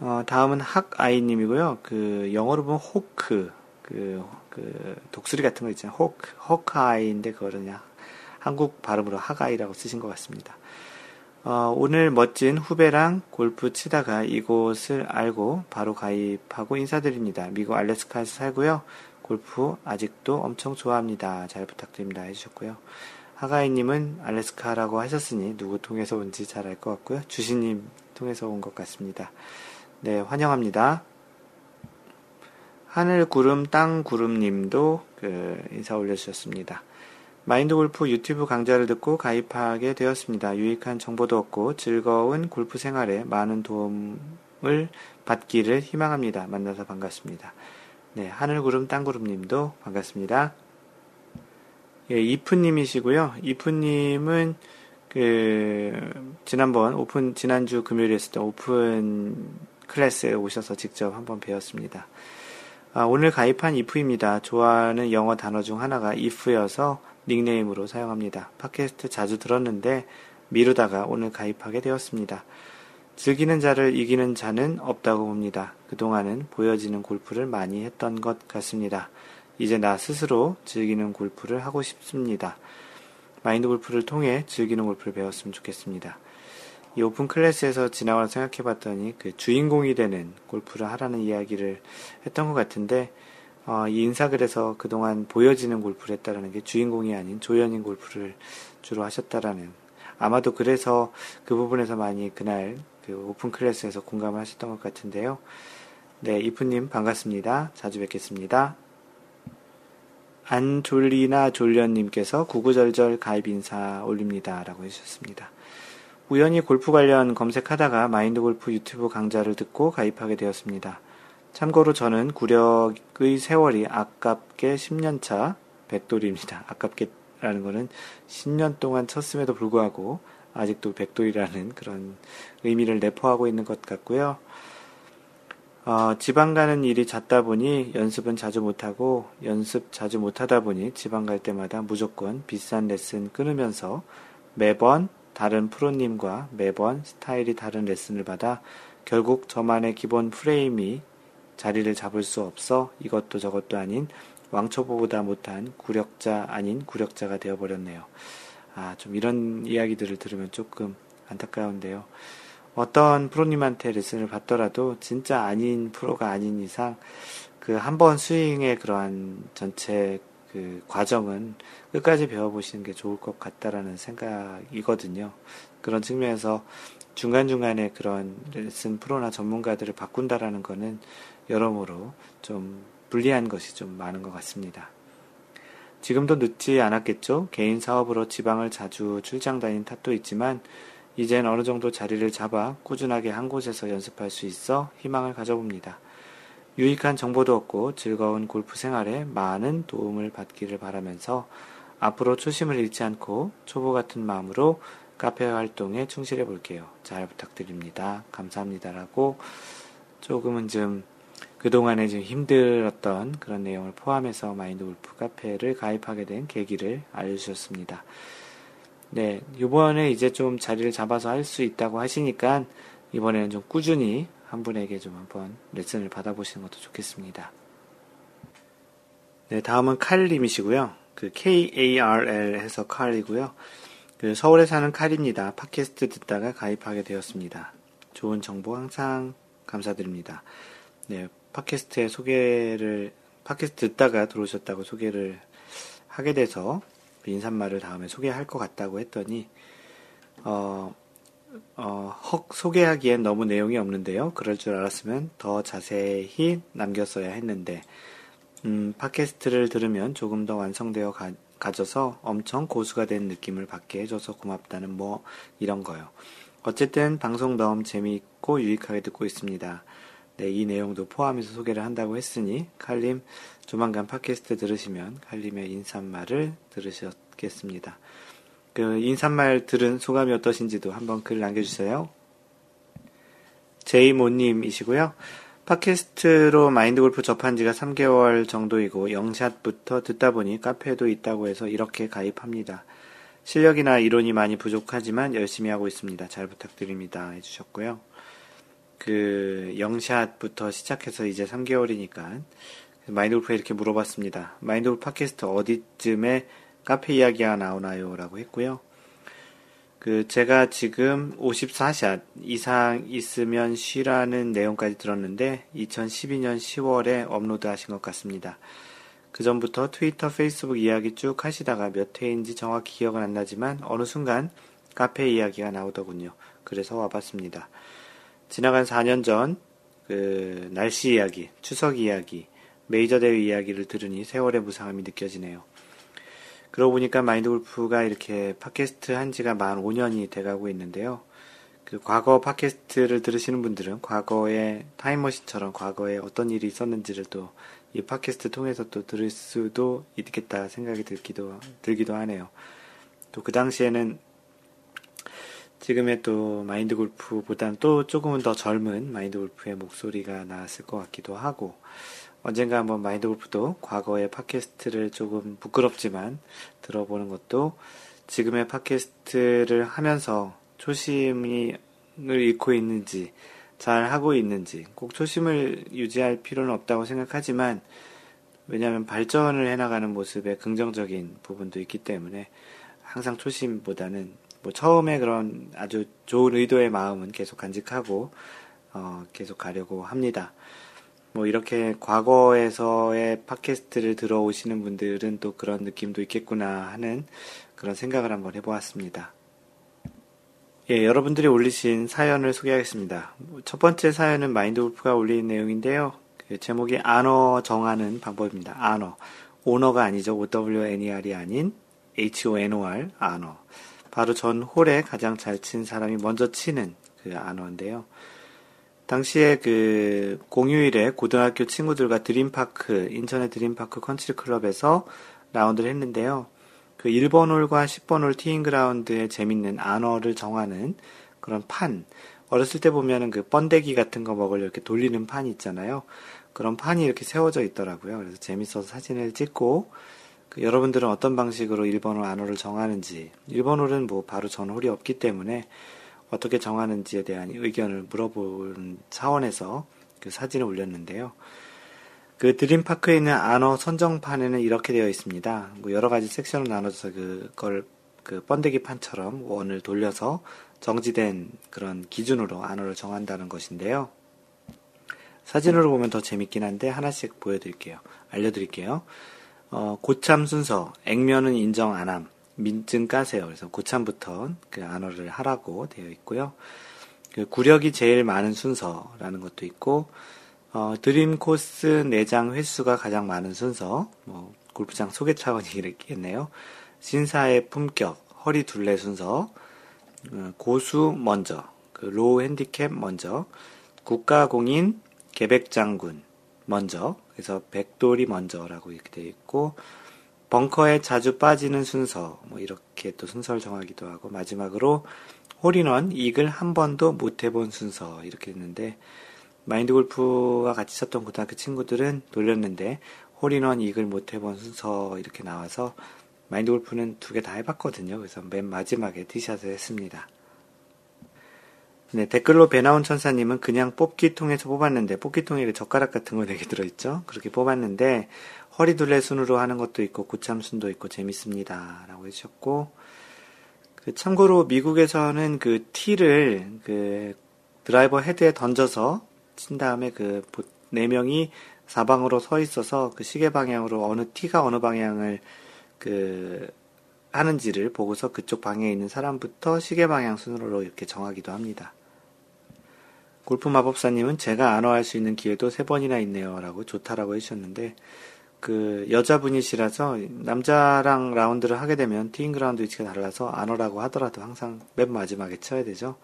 어, 다음은 학아이님이고요. 그 영어로 보면 hawk 그, 그 독수리 같은 거 있잖아요. hawk hawk eye인데 그거는 한국 발음으로 학아이라고 쓰신 것 같습니다. 어, 오늘 멋진 후배랑 골프 치다가 이곳을 알고 바로 가입하고 인사드립니다. 미국 알래스카에서 살고요. 골프 아직도 엄청 좋아합니다. 잘 부탁드립니다. 해주셨고요. 하가이님은 알래스카라고 하셨으니 누구 통해서 온지 잘 알 것 같고요. 주신님 통해서 온 것 같습니다. 네, 환영합니다. 하늘 구름 땅 구름님도 그 인사 올려주셨습니다. 마인드 골프 유튜브 강좌를 듣고 가입하게 되었습니다. 유익한 정보도 얻고 즐거운 골프 생활에 많은 도움을 받기를 희망합니다. 만나서 반갑습니다. 네, 하늘구름 땅구름님도 반갑습니다. 예, 이프님이시고요. 이프님은 그 지난번 오픈 지난주 금요일에 했을 때 오픈 클래스에 오셔서 직접 한번 배웠습니다. 아, 오늘 가입한 이프입니다. 좋아하는 영어 단어 중 하나가 if여서 닉네임으로 사용합니다. 팟캐스트 자주 들었는데 미루다가 오늘 가입하게 되었습니다. 즐기는 자를 이기는 자는 없다고 봅니다. 그동안은 보여지는 골프를 많이 했던 것 같습니다. 이제 나 스스로 즐기는 골프를 하고 싶습니다. 마인드 골프를 통해 즐기는 골프를 배웠으면 좋겠습니다. 이 오픈 클래스에서 지나와 생각해 봤더니 그 주인공이 되는 골프를 하라는 이야기를 했던 것 같은데 어, 이 인사글에서 그동안 보여지는 골프를 했다라는 게 주인공이 아닌 조연인 골프를 주로 하셨다라는 아마도 그래서 그 부분에서 많이 그날 그 오픈 클래스에서 공감을 하셨던 것 같은데요. 네, 이프님 반갑습니다. 자주 뵙겠습니다. 안졸리나 졸련님께서 구구절절 가입 인사 올립니다. 라고 해주셨습니다. 우연히 골프 관련 검색하다가 마인드 골프 유튜브 강좌를 듣고 가입하게 되었습니다. 참고로 저는 구력의 세월이 아깝게 10년차 백돌입니다. 아깝게라는 것은 10년 동안 쳤음에도 불구하고 아직도 백돌이라는 그런 의미를 내포하고 있는 것 같고요. 어, 지방 가는 일이 잦다 보니 연습은 자주 못하고 연습 자주 못하다 보니 지방 갈 때마다 무조건 비싼 레슨 끊으면서 매번 다른 프로님과 매번 스타일이 다른 레슨을 받아 결국 저만의 기본 프레임이 자리를 잡을 수 없어 이것도 저것도 아닌 왕초보보다 못한 구력자 아닌 구력자가 되어버렸네요. 아, 좀 이런 이야기들을 들으면 조금 안타까운데요. 어떤 프로님한테 레슨을 받더라도 진짜 아닌 프로가 아닌 이상 그 한 번 스윙의 그러한 전체 그 과정은 끝까지 배워보시는 게 좋을 것 같다라는 생각이거든요. 그런 측면에서 중간중간에 그런 레슨 프로나 전문가들을 바꾼다라는 거는 여러모로 좀 불리한 것이 좀 많은 것 같습니다. 지금도 늦지 않았겠죠? 개인 사업으로 지방을 자주 출장 다닌 탓도 있지만, 이젠 어느 정도 자리를 잡아 꾸준하게 한 곳에서 연습할 수 있어 희망을 가져봅니다. 유익한 정보도 얻고 즐거운 골프 생활에 많은 도움을 받기를 바라면서 앞으로 초심을 잃지 않고 초보 같은 마음으로 카페 활동에 충실해 볼게요. 잘 부탁드립니다. 감사합니다라고 조금은 좀 그동안에 좀 힘들었던 그런 내용을 포함해서 마인드 골프 카페를 가입하게 된 계기를 알려주셨습니다. 네, 이번에 이제 좀 자리를 잡아서 할 수 있다고 하시니까 이번에는 좀 꾸준히 한 분에게 좀 한번 레슨을 받아보시는 것도 좋겠습니다. 네, 다음은 칼님이시고요. 그 K-A-R-L 해서 칼이고요. 그 서울에 사는 칼입니다. 팟캐스트 듣다가 가입하게 되었습니다. 좋은 정보 항상 감사드립니다. 네, 팟캐스트에 소개를, 팟캐스트 듣다가 들어오셨다고 소개를 하게 돼서 그 인사말을 다음에 소개할 것 같다고 했더니, 어, 어, 헉 소개하기엔 너무 내용이 없는데요. 그럴 줄 알았으면 더 자세히 남겼어야 했는데, 음, 팟캐스트를 들으면 조금 더 완성되어 가, 가져서 엄청 고수가 된 느낌을 받게 해줘서 고맙다는 뭐, 이런 거요. 어쨌든 방송 너무 재미있고 유익하게 듣고 있습니다. 네, 이 내용도 포함해서 소개를 한다고 했으니, 칼림, 조만간 팟캐스트 들으시면 칼림의 인사말을 들으셨겠습니다. 그 인사말 들은 소감이 어떠신지도 한번 글 남겨주세요. 제이모님이시고요. 팟캐스트로 마인드 골프 접한 지가 3개월 정도이고 영샷부터 듣다 보니 카페도 있다고 해서 이렇게 가입합니다. 실력이나 이론이 많이 부족하지만 열심히 하고 있습니다. 잘 부탁드립니다. 해주셨고요. 그 영샷부터 시작해서 이제 3개월이니까 마인드 골프에 이렇게 물어봤습니다. 마인드 골프 팟캐스트 어디쯤에 카페 이야기가 나오나요? 라고 했고요. 그, 제가 지금 54샷 이상 있으면 쉬라는 내용까지 들었는데, 2012년 10월에 업로드 하신 것 같습니다. 그 전부터 트위터, 페이스북 이야기 쭉 하시다가 몇 회인지 정확히 기억은 안 나지만, 어느 순간 카페 이야기가 나오더군요. 그래서 와봤습니다. 지나간 4년 전, 그, 날씨 이야기, 추석 이야기, 메이저 대회 이야기를 들으니 세월의 무상함이 느껴지네요. 그러고 보니까 마인드 골프가 이렇게 팟캐스트 한 지가 만 5년이 돼가고 있는데요. 그 과거 팟캐스트를 들으시는 분들은 과거의 타임머신처럼 과거에 어떤 일이 있었는지를 또 이 팟캐스트 통해서 또 들을 수도 있겠다 생각이 들기도, 들기도 하네요. 또 그 당시에는 지금의 또 마인드 골프보다는 또 조금은 더 젊은 마인드 골프의 목소리가 나왔을 것 같기도 하고, 언젠가 한번 마인드 골프도 과거의 팟캐스트를 조금 부끄럽지만 들어보는 것도 지금의 팟캐스트를 하면서 초심을 잃고 있는지 잘 하고 있는지 꼭 초심을 유지할 필요는 없다고 생각하지만 왜냐하면 발전을 해나가는 모습에 긍정적인 부분도 있기 때문에 항상 초심보다는 뭐 처음에 그런 아주 좋은 의도의 마음은 계속 간직하고 어 계속 가려고 합니다. 뭐 이렇게 과거에서의 팟캐스트를 들어오시는 분들은 또 그런 느낌도 있겠구나 하는 그런 생각을 한번 해보았습니다. 예, 여러분들이 올리신 사연을 소개하겠습니다. 첫 번째 사연은 마인드 골프가 올린 내용인데요. 그 제목이 안어 정하는 방법입니다. 안어. 오너가 아니죠. O-W-N-E-R이 아닌 H-O-N-O-R, 안어. 바로 전 홀에 가장 잘 친 사람이 먼저 치는 그 honor인데요. 당시에 그 공휴일에 고등학교 친구들과 드림파크, 인천의 드림파크 컨트리 클럽에서 라운드를 했는데요. 그 1번 홀과 10번 홀 티잉 그라운드에 재밌는 honor를 정하는 그런 판. 어렸을 때 보면은 그 번데기 같은 거 먹으려 이렇게 돌리는 판이 있잖아요. 그런 판이 이렇게 세워져 있더라고요. 그래서 재밌어서 사진을 찍고, 그 여러분들은 어떤 방식으로 1번 홀 안어를 정하는지, 1번 홀은 뭐 바로 전 홀이 없기 때문에 어떻게 정하는지에 대한 의견을 물어본 차원에서 그 사진을 올렸는데요. 그 드림파크에 있는 안어 선정판에는 이렇게 되어 있습니다. 뭐 여러 가지 섹션을 나눠서 그걸 그 번데기 판처럼 원을 돌려서 정지된 그런 기준으로 안어를 정한다는 것인데요. 사진으로 보면 더 재밌긴 한데 하나씩 보여드릴게요. 알려드릴게요. 어, 고참 순서, 액면은 인정 안 함, 민증 까세요. 그래서 고참부터 그 honor를 하라고 되어 있고요. 그 구력이 제일 많은 순서라는 것도 있고, 어, 드림 코스 내장 횟수가 가장 많은 순서, 뭐, 골프장 소개 차원이 겠네요 신사의 품격, 허리 둘레 순서, 어, 고수 먼저, 그 low 핸디캡 먼저, 국가공인 계백장군 먼저, 그래서 백돌이 먼저라고 이렇게 되어 있고, 벙커에 자주 빠지는 순서, 뭐 이렇게 또 순서를 정하기도 하고, 마지막으로 홀인원 이글 한 번도 못 해본 순서, 이렇게 했는데, 마인드 골프와 같이 쳤던 고등학교 친구들은 돌렸는데, 홀인원 이글 못 해본 순서, 이렇게 나와서, 마인드 골프는 두 개 다 해봤거든요. 그래서 맨 마지막에 티샷을 했습니다. 네, 댓글로 배나온 천사님은 그냥 뽑기통에서 뽑았는데, 뽑기통에 젓가락 같은 거 되게 들어있죠? 그렇게 뽑았는데, 허리둘레 순으로 하는 것도 있고, 고참순도 있고, 재밌습니다. 라고 해주셨고, 그 참고로 미국에서는 그 티를 그 드라이버 헤드에 던져서 친 다음에 그 네 명이 사방으로 서 있어서 그 시계 방향으로 어느 티가 어느 방향을 그 하는지를 보고서 그쪽 방에 있는 사람부터 시계 방향 순으로 이렇게 정하기도 합니다. 골프 마법사님은 제가 안어할 수 있는 기회도 세 번이나 있네요. 라고 좋다라고 해주셨는데, 그 여자분이시라서 남자랑 라운드를 하게 되면 티잉 그라운드 위치가 달라서 안어라고 하더라도 항상 맨 마지막에 쳐야 되죠.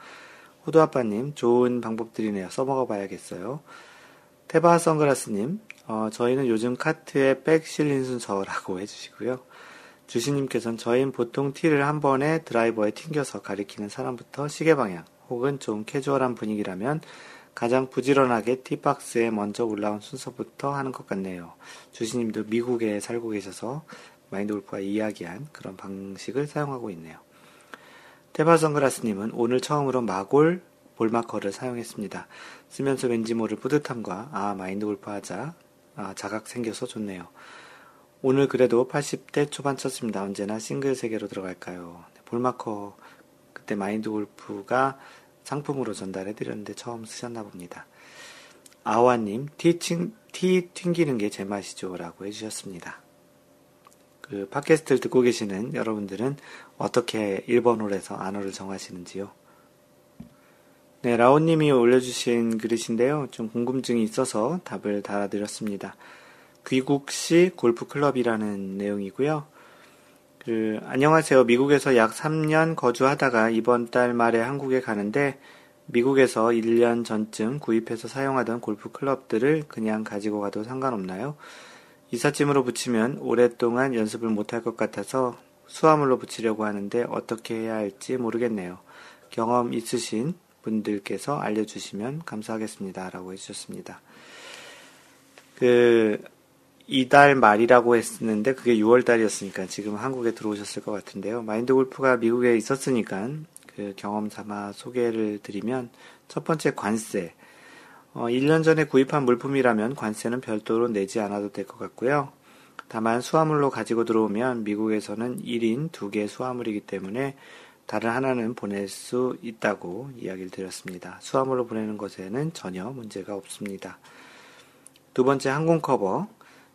호두 아빠님 좋은 방법들이네요. 써먹어 봐야겠어요. 테바 선글라스님 어, 저희는 요즘 카트에 백 실린 순서라고 해주시고요. 주시님께서는 저희는 보통 티를 한 번에 드라이버에 튕겨서 가리키는 사람부터 시계 방향 혹은 좀 캐주얼한 분위기라면 가장 부지런하게 티박스에 먼저 올라온 순서부터 하는 것 같네요. 주시님도 미국에 살고 계셔서 마인드 골프가 이야기한 그런 방식을 사용하고 있네요. 테바 선글라스님은 오늘 처음으로 마골 볼마커를 사용했습니다. 쓰면서 왠지 모를 뿌듯함과 아 마인드 골프 하자 아, 자각 생겨서 좋네요. 오늘 그래도 80대 초반 쳤습니다. 언제나 싱글 세계로 들어갈까요? 볼마커 그때 마인드 골프가 상품으로 전달해 드렸는데 처음 쓰셨나 봅니다. 아와님, 티, 팅, 티 튕기는 게 제 맛이죠. 라고 해주셨습니다. 그 팟캐스트를 듣고 계시는 여러분들은 어떻게 1번 홀에서 안어를 정하시는지요? 네, 라온님이 올려주신 글이신데요. 좀 궁금증이 있어서 답을 달아드렸습니다. 귀국시 골프클럽이라는 내용이고요. 그, 안녕하세요. 미국에서 약 3년 거주하다가 이번 달 말에 한국에 가는데 미국에서 1년 전쯤 구입해서 사용하던 골프 클럽들을 그냥 가지고 가도 상관없나요? 이삿짐으로 붙이면 오랫동안 연습을 못할 것 같아서 수화물로 붙이려고 하는데 어떻게 해야 할지 모르겠네요. 경험 있으신 분들께서 알려주시면 감사하겠습니다. 라고 해주셨습니다. 그, 이달 말이라고 했었는데 그게 6월 달이었으니까 지금 한국에 들어오셨을 것 같은데요. 마인드 골프가 미국에 있었으니까 그 경험 삼아 소개를 드리면 첫 번째 관세. 어, 1년 전에 구입한 물품이라면 관세는 별도로 내지 않아도 될 것 같고요. 다만 수화물로 가지고 들어오면 미국에서는 1인 2개 수화물이기 때문에 다른 하나는 보낼 수 있다고 이야기를 드렸습니다. 수화물로 보내는 것에는 전혀 문제가 없습니다. 두 번째 항공 커버.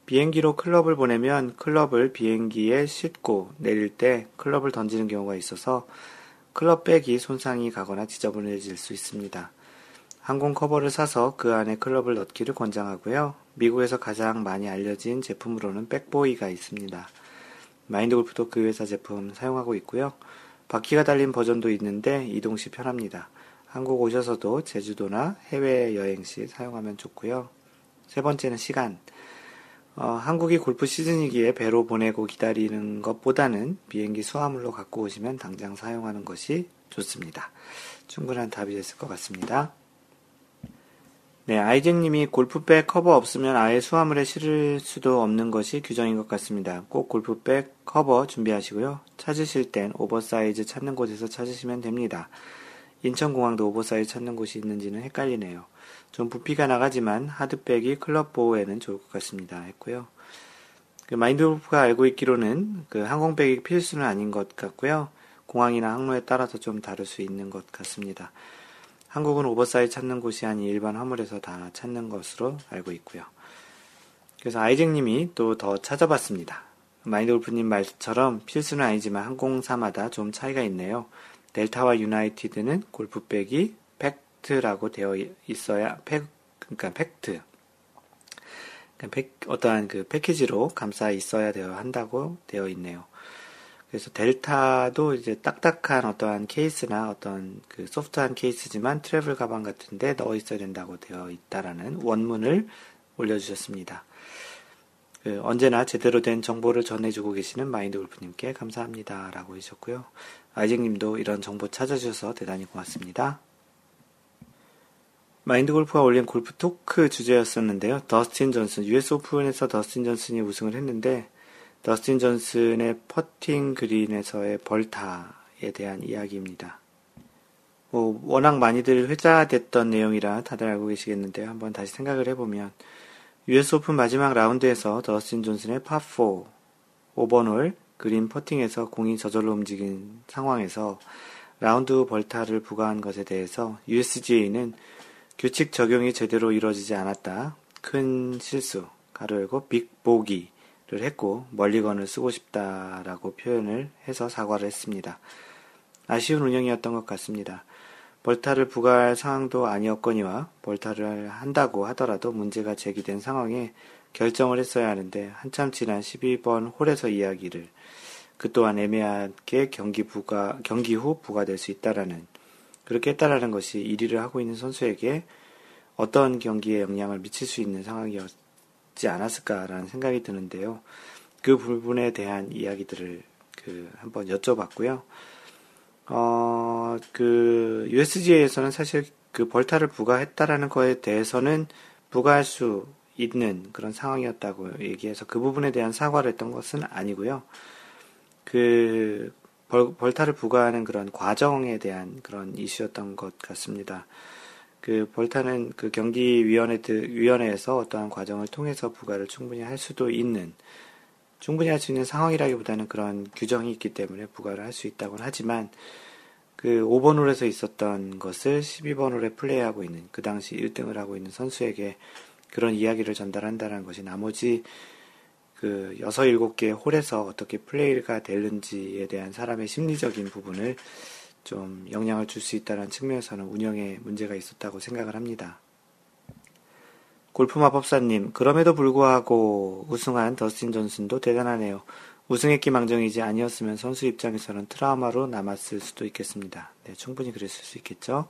비행기로 클럽을 보내면 클럽을 비행기에 싣고 내릴 때 클럽을 던지는 경우가 있어서 클럽백이 손상이 가거나 지저분해질 수 있습니다. 항공 커버를 사서 그 안에 클럽을 넣기를 권장하고요. 미국에서 가장 많이 알려진 제품으로는 Bag Boy가 있습니다. 마인드 골프도 그 회사 제품 사용하고 있고요. 바퀴가 달린 버전도 있는데 이동 시 편합니다. 한국 오셔서도 제주도나 해외 여행 시 사용하면 좋고요. 세 번째는 시간. 어, 한국이 골프 시즌이기에 배로 보내고 기다리는 것보다는 비행기 수화물로 갖고 오시면 당장 사용하는 것이 좋습니다. 충분한 답이 됐을 것 같습니다. 네, 아이잭님이 골프백 커버 없으면 아예 수화물에 실을 수도 없는 것이 규정인 것 같습니다. 꼭 골프백 커버 준비하시고요. 찾으실 땐 오버사이즈 찾는 곳에서 찾으시면 됩니다. 인천공항도 오버사이즈 찾는 곳이 있는지는 헷갈리네요. 좀 부피가 나가지만 hard bag이 클럽 보호에는 좋을 것 같습니다. 했고요. 그 마인드 골프가 알고 있기로는 그 항공백이 필수는 아닌 것 같고요. 공항이나 항로에 따라서 좀 다를 수 있는 것 같습니다. 한국은 오버사이즈 찾는 곳이 아닌 일반 화물에서 다 찾는 것으로 알고 있고요. 그래서 아이잭님이 또 더 찾아봤습니다. 마인드 골프님 말처럼 필수는 아니지만 항공사마다 좀 차이가 있네요. 델타와 유나이티드는 골프백이 packed라고 되어 있어야 팩 그러니까 packed 그러니까 팩, 어떠한 그 패키지로 감싸 있어야 되어 한다고 되어 있네요. 그래서 델타도 이제 딱딱한 어떠한 케이스나 어떤 그 soft한 케이스지만 travel 가방 같은데 넣어 있어야 된다고 되어 있다라는 원문을 올려주셨습니다. 그 언제나 제대로 된 정보를 전해주고 계시는 마인드 골프님께 감사합니다. 라고 해주셨고요. 아이잭님도 이런 정보 찾아주셔서 대단히 고맙습니다. 마인드 골프가 올린 골프 talk 주제였었는데요. 더스틴 존슨, US 오픈에서 더스틴 존슨이 우승을 했는데, 더스틴 존슨의 퍼팅 그린에서의 벌타에 대한 이야기입니다. 뭐 워낙 많이들 회자됐던 내용이라 다들 알고 계시겠는데요. 한번 다시 생각을 해보면 US 오픈 마지막 라운드에서 더스틴 존슨의 파4 5번 홀 그린 퍼팅에서 공이 저절로 움직인 상황에서 라운드 벌타를 부과한 것에 대해서 USGA는 규칙 적용이 제대로 이루어지지 않았다. 큰 실수, 가로 열고 빅보기를 했고 멀리건을 쓰고 싶다라고 표현을 해서 사과를 했습니다. 아쉬운 운영이었던 것 같습니다. 벌타를 부과할 상황도 아니었거니와 벌타를 한다고 하더라도 문제가 제기된 상황에 결정을 했어야 하는데 한참 지난 12번 홀에서 이야기를 그 또한 애매하게 경기 부가 경기 후 부과될 수 있다라는 그렇게 했다라는 것이 1위를 하고 있는 선수에게 어떤 경기에 영향을 미칠 수 있는 상황이었지 않았을까라는 생각이 드는데요. 그 부분에 대한 이야기들을 그 한번 여쭤봤고요. 어, 그 USGA에서는 사실 그 벌타를 부과했다라는 거에 대해서는 부과할 수 있는 그런 상황이었다고 얘기해서 그 부분에 대한 사과를 했던 것은 아니고요. 그 벌, 벌타를 부과하는 그런 과정에 대한 그런 이슈였던 것 같습니다. 그 벌타는 그 경기위원회 위원회에서 어떠한 과정을 통해서 부과를 충분히 할 수도 있는 충분히 할 수 있는 상황이라기보다는 그런 규정이 있기 때문에 부과를 할 수 있다고는 하지만 그 5번 홀에서 있었던 것을 12번 홀에 플레이하고 있는 그 당시 1등을 하고 있는 선수에게 그런 이야기를 전달한다는 것이 나머지 그 6, 7개 홀에서 어떻게 플레이가 되는지에 대한 사람의 심리적인 부분을 좀 영향을 줄 수 있다는 측면에서는 운영에 문제가 있었다고 생각을 합니다. 골프 마 법사님, 그럼에도 불구하고 우승한 더스틴 존슨도 대단하네요. 우승했기 망정이지 아니었으면 선수 입장에서는 트라우마로 남았을 수도 있겠습니다. 네, 충분히 그랬을 수 있겠죠.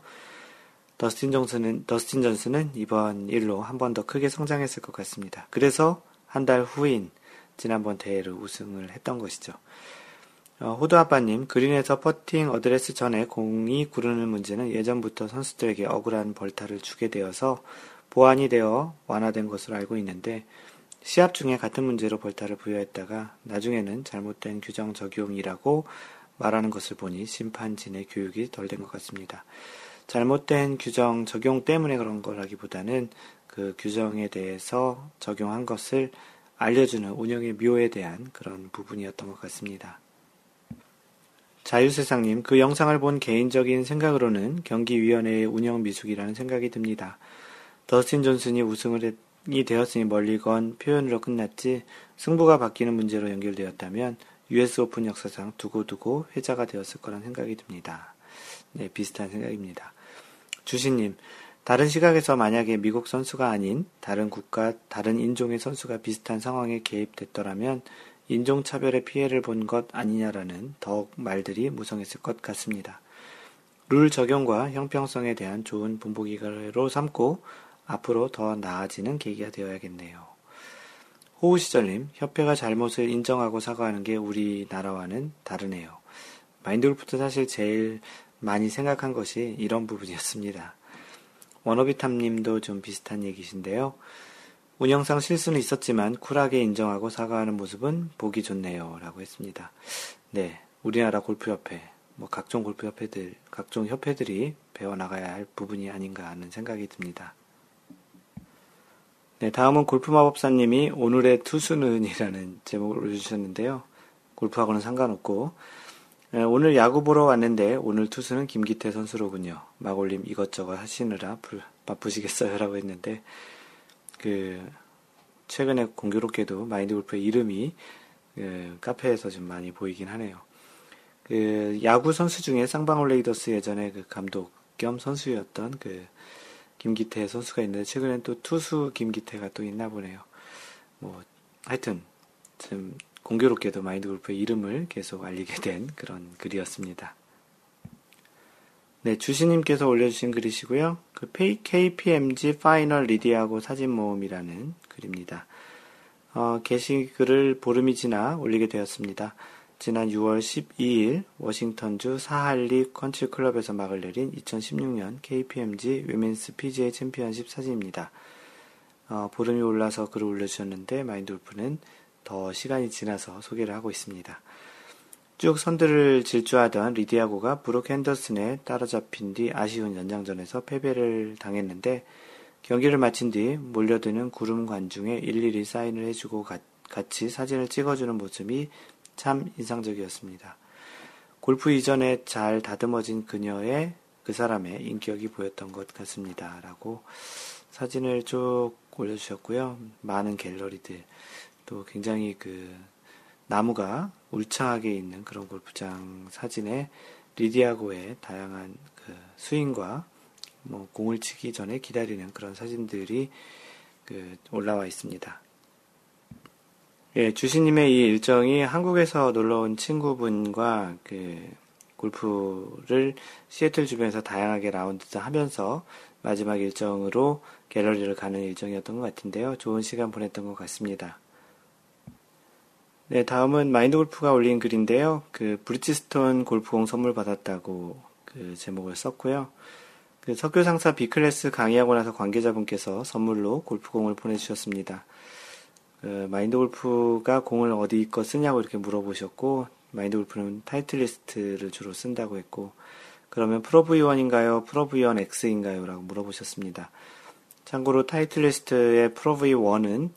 더스틴 존슨은, 더스틴 존슨은 이번 일로 한 번 더 크게 성장했을 것 같습니다. 그래서 한 달 후인 지난번 대회를 우승을 했던 것이죠. 어, 호두 아빠님, 그린에서 퍼팅 어드레스 전에 공이 구르는 문제는 예전부터 선수들에게 억울한 벌타를 주게 되어서 보완이 되어 완화된 것으로 알고 있는데 시합 중에 같은 문제로 벌타를 부여했다가 나중에는 잘못된 규정 적용이라고 말하는 것을 보니 심판진의 교육이 덜 된 것 같습니다. 잘못된 규정 적용 때문에 그런 거라기보다는 그 규정에 대해서 적용한 것을 알려주는 운영의 묘에 대한 그런 부분이었던 것 같습니다. 자유세상님, 그 영상을 본 개인적인 생각으로는 경기위원회의 운영 미숙이라는 생각이 듭니다. 더스틴 존슨이 우승을 이 되었으니 멀리건 표현으로 끝났지 승부가 바뀌는 문제로 연결되었다면 US 오픈 역사상 두고두고 회자가 되었을 거란 생각이 듭니다. 네, 비슷한 생각입니다. 주신님, 다른 시각에서 만약에 미국 선수가 아닌 다른 국가, 다른 인종의 선수가 비슷한 상황에 개입됐더라면 인종차별의 피해를 본 것 아니냐라는 더욱 말들이 무성했을 것 같습니다. 룰 적용과 형평성에 대한 좋은 본보기로 삼고 앞으로 더 나아지는 계기가 되어야겠네요. 호우시절님, 협회가 잘못을 인정하고 사과하는 게 우리나라와는 다르네요. 마인드골프도 사실 제일 많이 생각한 것이 이런 부분이었습니다. 워너비탐님도 좀 비슷한 얘기신데요. 운영상 실수는 있었지만 쿨하게 인정하고 사과하는 모습은 보기 좋네요. 라고 했습니다. 네. 우리나라 골프협회, 뭐 각종 골프협회들, 각종 협회들이 배워나가야 할 부분이 아닌가 하는 생각이 듭니다. 네, 다음은 골프마법사님이 오늘의 투수는이라는 제목을 올려주셨는데요. 골프하고는 상관없고, 네, 오늘 야구 보러 왔는데 오늘 투수는 김기태 선수로군요. 마골님 이것저것 하시느라 바쁘시겠어요? 라고 했는데, 그 최근에 공교롭게도 마인드 골프의 이름이 그 카페에서 좀 많이 보이긴 하네요. 그 야구 선수 중에 쌍방울 레이더스 예전에 그 감독 겸 선수였던 그 김기태 선수가 있는데 최근엔 또 투수 김기태가 또 있나 보네요. 뭐 하여튼 좀 공교롭게도 마인드 골프의 이름을 계속 알리게 된 그런 글이었습니다. 네, 주시님께서 올려주신 글이시고요. 그 KPMG 파이널 리디아 고 사진 모음이라는 글입니다. 어, 게시글을 보름이 지나 올리게 되었습니다. 지난 6월 12일 워싱턴주 사할리 컨트리 클럽에서 막을 내린 2016년 KPMG Women's PGA 챔피언십 사진입니다. 어, 보름이 올라서 글을 올려주셨는데 마인드 골프는 더 시간이 지나서 소개를 하고 있습니다. 쭉 선두를 질주하던 리디아고가 브룩 핸더슨에 따라잡힌 뒤 아쉬운 연장전에서 패배를 당했는데 경기를 마친 뒤 몰려드는 구름 관중에 일일이 사인을 해주고 가, 같이 사진을 찍어주는 모습이 참 인상적이었습니다. 골프 이전에 잘 다듬어진 그녀의 그 사람의 인격이 보였던 것 같습니다. 라고 사진을 쭉 올려주셨고요. 많은 갤러리들, 또 굉장히 그 나무가 울창하게 있는 그런 골프장 사진에 리디아고의 다양한 그 스윙과 뭐 공을 치기 전에 기다리는 그런 사진들이 그 올라와 있습니다. 예, 주시님의 이 일정이 한국에서 놀러 온 친구분과 그 골프를 시애틀 주변에서 다양하게 라운드 하면서 마지막 일정으로 갤러리를 가는 일정이었던 것 같은데요. 좋은 시간 보냈던 것 같습니다. 네, 다음은 마인드 골프가 올린 글인데요. 그 브리지스톤 골프공 선물 받았다고 그 제목을 썼고요. 그 석교 상사 B클래스 강의하고 나서 관계자분께서 선물로 골프공을 보내주셨습니다. 그 마인드 골프가 공을 어디 거 쓰냐고 이렇게 물어보셨고, 마인드 골프는 타이틀리스트를 주로 쓴다고 했고, 그러면 프로 V1인가요? 프로 V1 X인가요? 라고 물어보셨습니다. 참고로 타이틀리스트의 프로 V1은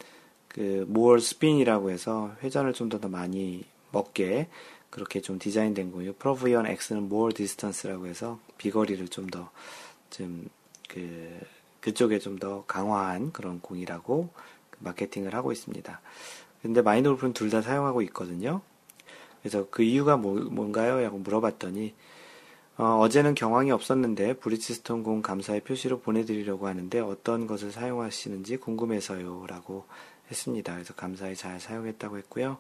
그 more spin이라고 해서 회전을 좀 더 많이 먹게 그렇게 좀 디자인된 거예요. 프로 V1 X는 more distance라고 해서 비거리를 좀 더 좀 그 그쪽에 좀 더 강화한 그런 공이라고 마케팅을 하고 있습니다. 근데 마인드 골프는 둘 다 사용하고 있거든요. 그래서 그 이유가 뭐, 뭔가요? 라고 물어봤더니 어, 제는 경황이 없었는데 브리치스톤 공 감사의 표시로 보내드리려고 하는데 어떤 것을 사용하시는지 궁금해서요. 라고 했습니다. 그래서 감사히 잘 사용했다고 했고요.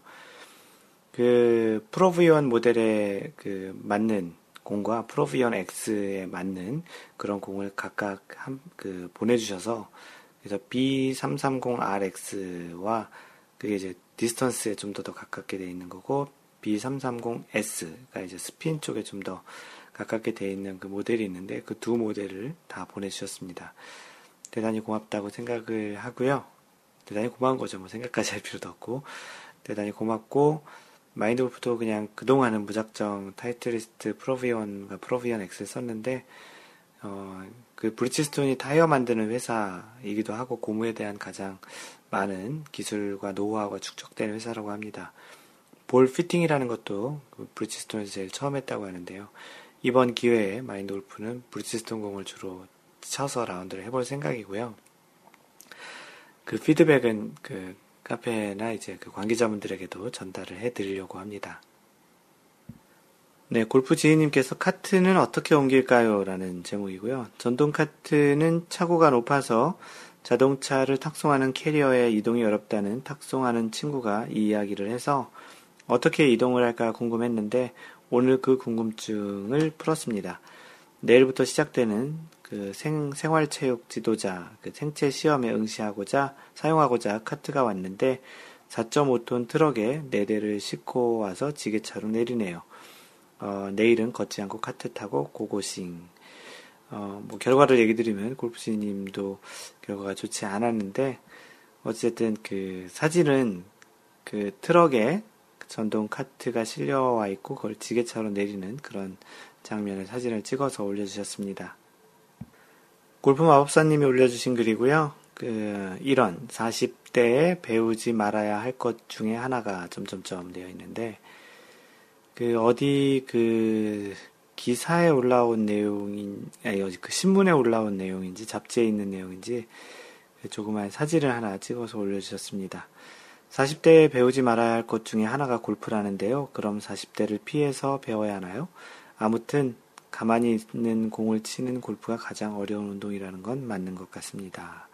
그 프로브이온 모델에 그 맞는 공과 프로브이온 X에 맞는 그런 공을 각각 한, 그 보내주셔서 그래서 B330RX와 그게 이제 디스턴스에 좀 더 더 가깝게 되어 있는 거고 B330S가 이제 스핀 쪽에 좀 더 가깝게 되어 있는 그 모델이 있는데 그 두 모델을 다 보내주셨습니다. 대단히 고맙다고 생각을 하고요. 대단히 고마운 거죠. 뭐 생각까지 할 필요도 없고 대단히 고맙고 마인드 골프도 그냥 그동안은 무작정 타이틀리스트 프로 V1과 프로 V1 X를 썼는데 어, 그 브리지스톤이 타이어 만드는 회사이기도 하고 고무에 대한 가장 많은 기술과 노하우가 축적된 회사라고 합니다. 볼 피팅이라는 것도 그 브리지스톤에서 제일 처음 했다고 하는데요. 이번 기회에 마인드 골프는 브리지스톤 공을 주로 쳐서 라운드를 해볼 생각이고요. 그 피드백은 그 카페나 이제 그 관계자분들에게도 전달을 해 드리려고 합니다. 네, 골프 지인님께서 카트는 어떻게 옮길까요? 라는 제목이고요. 전동 카트는 차고가 높아서 자동차를 탁송하는 캐리어에 이동이 어렵다는 탁송하는 친구가 이 이야기를 해서 어떻게 이동을 할까 궁금했는데 오늘 그 궁금증을 풀었습니다. 내일부터 시작되는 그 생, 생활체육 지도자, 그 생체 시험에 응시하고자 사용하고자 카트가 왔는데 4.5톤 트럭에 4대를 싣고 와서 지게차로 내리네요. 어, 내일은 걷지 않고 카트 타고 고고싱. 어, 뭐 결과를 얘기 드리면 골프씨님도 결과가 좋지 않았는데 어쨌든 그 사진은 그 트럭에 전동 카트가 실려와 있고 그걸 지게차로 내리는 그런 장면의 사진을 찍어서 올려주셨습니다. 골프 마법사님이 올려주신 글이고요. 그 이런 40대에 배우지 말아야 할 것 중에 하나가 점점점 되어 있는데 그 어디 그 기사에 올라온 내용인 아니 그 신문에 올라온 내용인지 잡지에 있는 내용인지 그 조그만 사진을 하나 찍어서 올려주셨습니다. 40대에 배우지 말아야 할 것 중에 하나가 골프라는데요. 그럼 40대를 피해서 배워야 하나요? 아무튼 가만히 있는 공을 치는 골프가 가장 어려운 운동이라는 건 맞는 것 같습니다.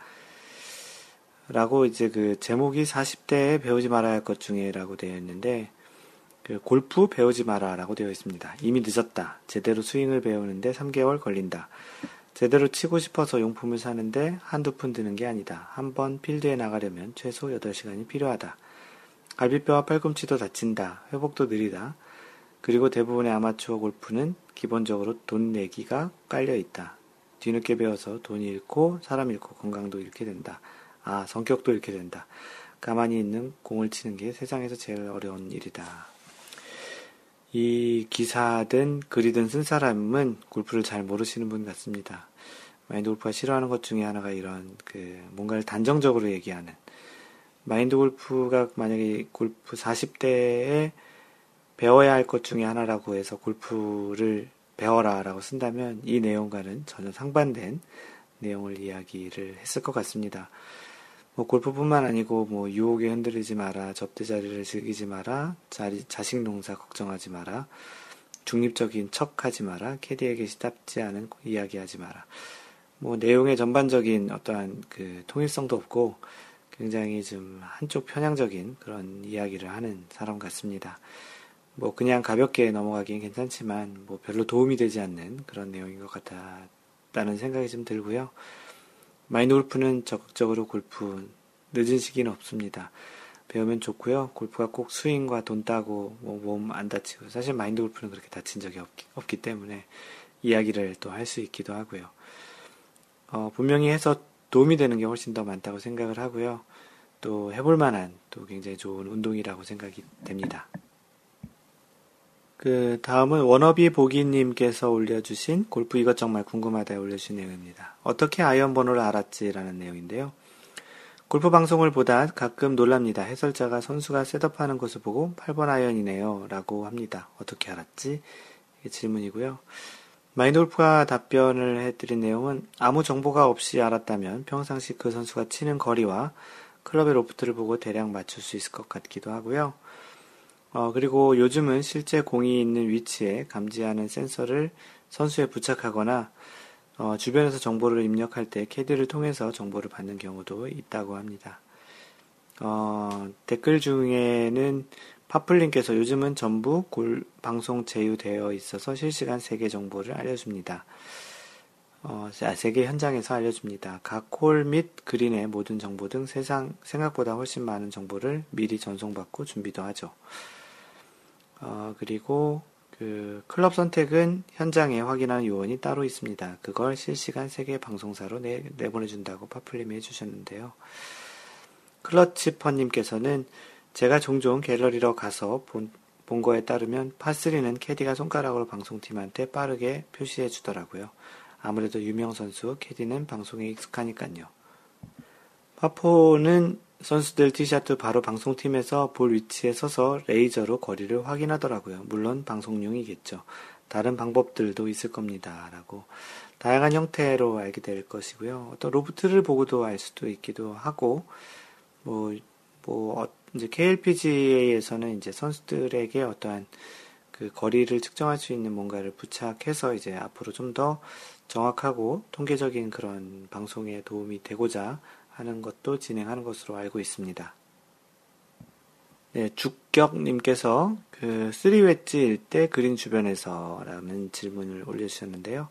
라고 이제 그 제목이 40대에 배우지 말아야 할 것 중에 라고 되어 있는데 그 골프 배우지 마라 라고 되어 있습니다. 이미 늦었다. 제대로 스윙을 배우는데 3개월 걸린다. 제대로 치고 싶어서 용품을 사는데 한두 푼 드는 게 아니다. 한번 필드에 나가려면 최소 8시간이 필요하다. 갈비뼈와 팔꿈치도 다친다. 회복도 느리다. 그리고 대부분의 아마추어 골프는 기본적으로 돈 내기가 깔려 있다. 뒤늦게 배워서 돈이 잃고 사람 잃고 건강도 잃게 된다. 아, 성격도 잃게 된다. 가만히 있는 공을 치는 게 세상에서 제일 어려운 일이다. 이 기사든 글이든 쓴 사람은 골프를 잘 모르시는 분 같습니다. 마인드 골프가 싫어하는 것 중에 하나가 이런 그 뭔가를 단정적으로 얘기하는 마인드 골프가 만약에 골프 40대에 배워야 할 것 중에 하나라고 해서 골프를 배워라 라고 쓴다면 이 내용과는 전혀 상반된 내용을 이야기를 했을 것 같습니다. 뭐 골프뿐만 아니고 뭐 유혹에 흔들리지 마라, 접대 자리를 즐기지 마라, 자리, 자식 농사 걱정하지 마라, 중립적인 척 하지 마라, 캐디에게 시답지 않은 이야기 하지 마라. 뭐 내용의 전반적인 어떠한 그 통일성도 없고 굉장히 좀 한쪽 편향적인 그런 이야기를 하는 사람 같습니다. 뭐 그냥 가볍게 넘어가기엔 괜찮지만 뭐 별로 도움이 되지 않는 그런 내용인 것 같다는 생각이 좀 들고요. 마인드 골프는 적극적으로 골프 늦은 시기는 없습니다. 배우면 좋고요. 골프가 꼭 스윙과 돈 따고 뭐 몸안 다치고 사실 마인드 골프는 그렇게 다친 적이 없기, 없기 때문에 이야기를 또 할 수 있기도 하고요. 어, 분명히 해서 도움이 되는 게 훨씬 더 많다고 생각을 하고요. 또 해볼 만한 또 굉장히 좋은 운동이라고 생각이 됩니다. 그 다음은 워너비 보기님께서 올려주신 골프 이것 정말 궁금하다 올려주신 내용입니다. 어떻게 아이언 번호를 알았지라는 내용인데요. 골프 방송을 보다 가끔 놀랍니다. 해설자가 선수가 setup하는 것을 보고 8번 아이언이네요. 라고 합니다. 어떻게 알았지? 질문이고요. 마인돌프가 답변을 해드린 내용은 아무 정보가 없이 알았다면 평상시 그 선수가 치는 거리와 클럽의 로프트를 보고 대략 맞출 수 있을 것 같기도 하고요. 어, 그리고 요즘은 실제 공이 있는 위치에 감지하는 센서를 선수에 부착하거나 어, 주변에서 정보를 입력할 때 캐디를 통해서 정보를 받는 경우도 있다고 합니다. 어, 댓글 중에는 파플님께서 요즘은 전부 골 방송 제휴되어 있어서 실시간 세계 정보를 알려줍니다. 어, 세계 현장에서 알려줍니다. 각 홀 및 그린의 모든 정보 등 세상 생각보다 훨씬 많은 정보를 미리 전송받고 준비도 하죠. 어, 그리고 그 클럽 선택은 현장에 확인하는 요원이 따로 있습니다. 그걸 실시간 세계 방송사로 내, 내보내준다고 파플님이 해주셨는데요. 클러치퍼님께서는 제가 종종 갤러리로 가서 본, 본 거에 따르면 파3는 캐디가 손가락으로 방송팀한테 빠르게 표시해 주더라고요. 아무래도 유명 선수 캐디는 방송에 익숙하니까요. 파4는 선수들 티샷 후 바로 방송팀에서 볼 위치에 서서 레이저로 거리를 확인하더라고요. 물론 방송용이겠죠. 다른 방법들도 있을 겁니다. 라고 다양한 형태로 알게 될 것이고요. 어떤 로프트를 보고도 알 수도 있기도 하고, 뭐, 뭐, 어, 이제 KLPGA에서는 이제 선수들에게 어떠한 그 거리를 측정할 수 있는 뭔가를 부착해서 이제 앞으로 좀 더 정확하고 통계적인 그런 방송에 도움이 되고자 하는 것도 진행하는 것으로 알고 있습니다. 네, 죽격님께서 그 3웨지일 때 그린 주변에서 라는 질문을 올려주셨는데요.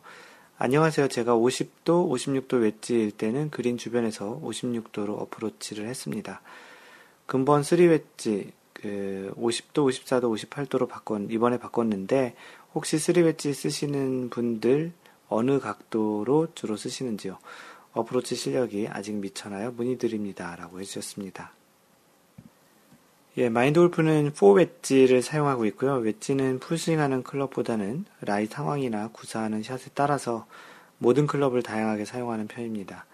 안녕하세요. 제가 50도, 56도 웨지일 때는 그린 주변에서 56도로 어프로치를 했습니다. 근본 3웨지, 그 50도, 54도, 58도로 바꿨, 이번에 바꿨는데 혹시 3웨지 쓰시는 분들 어느 각도로 주로 쓰시는지요? 어프로치 실력이 아직 미쳐나요? 문의드립니다. 라고 해주셨습니다. 예, 마인드 골프는 4웨지를 사용하고 있고요. 웨지는 풀스윙하는 클럽보다는 라이 상황이나 구사하는 샷에 따라서 모든 클럽을 다양하게 사용하는 편입니다.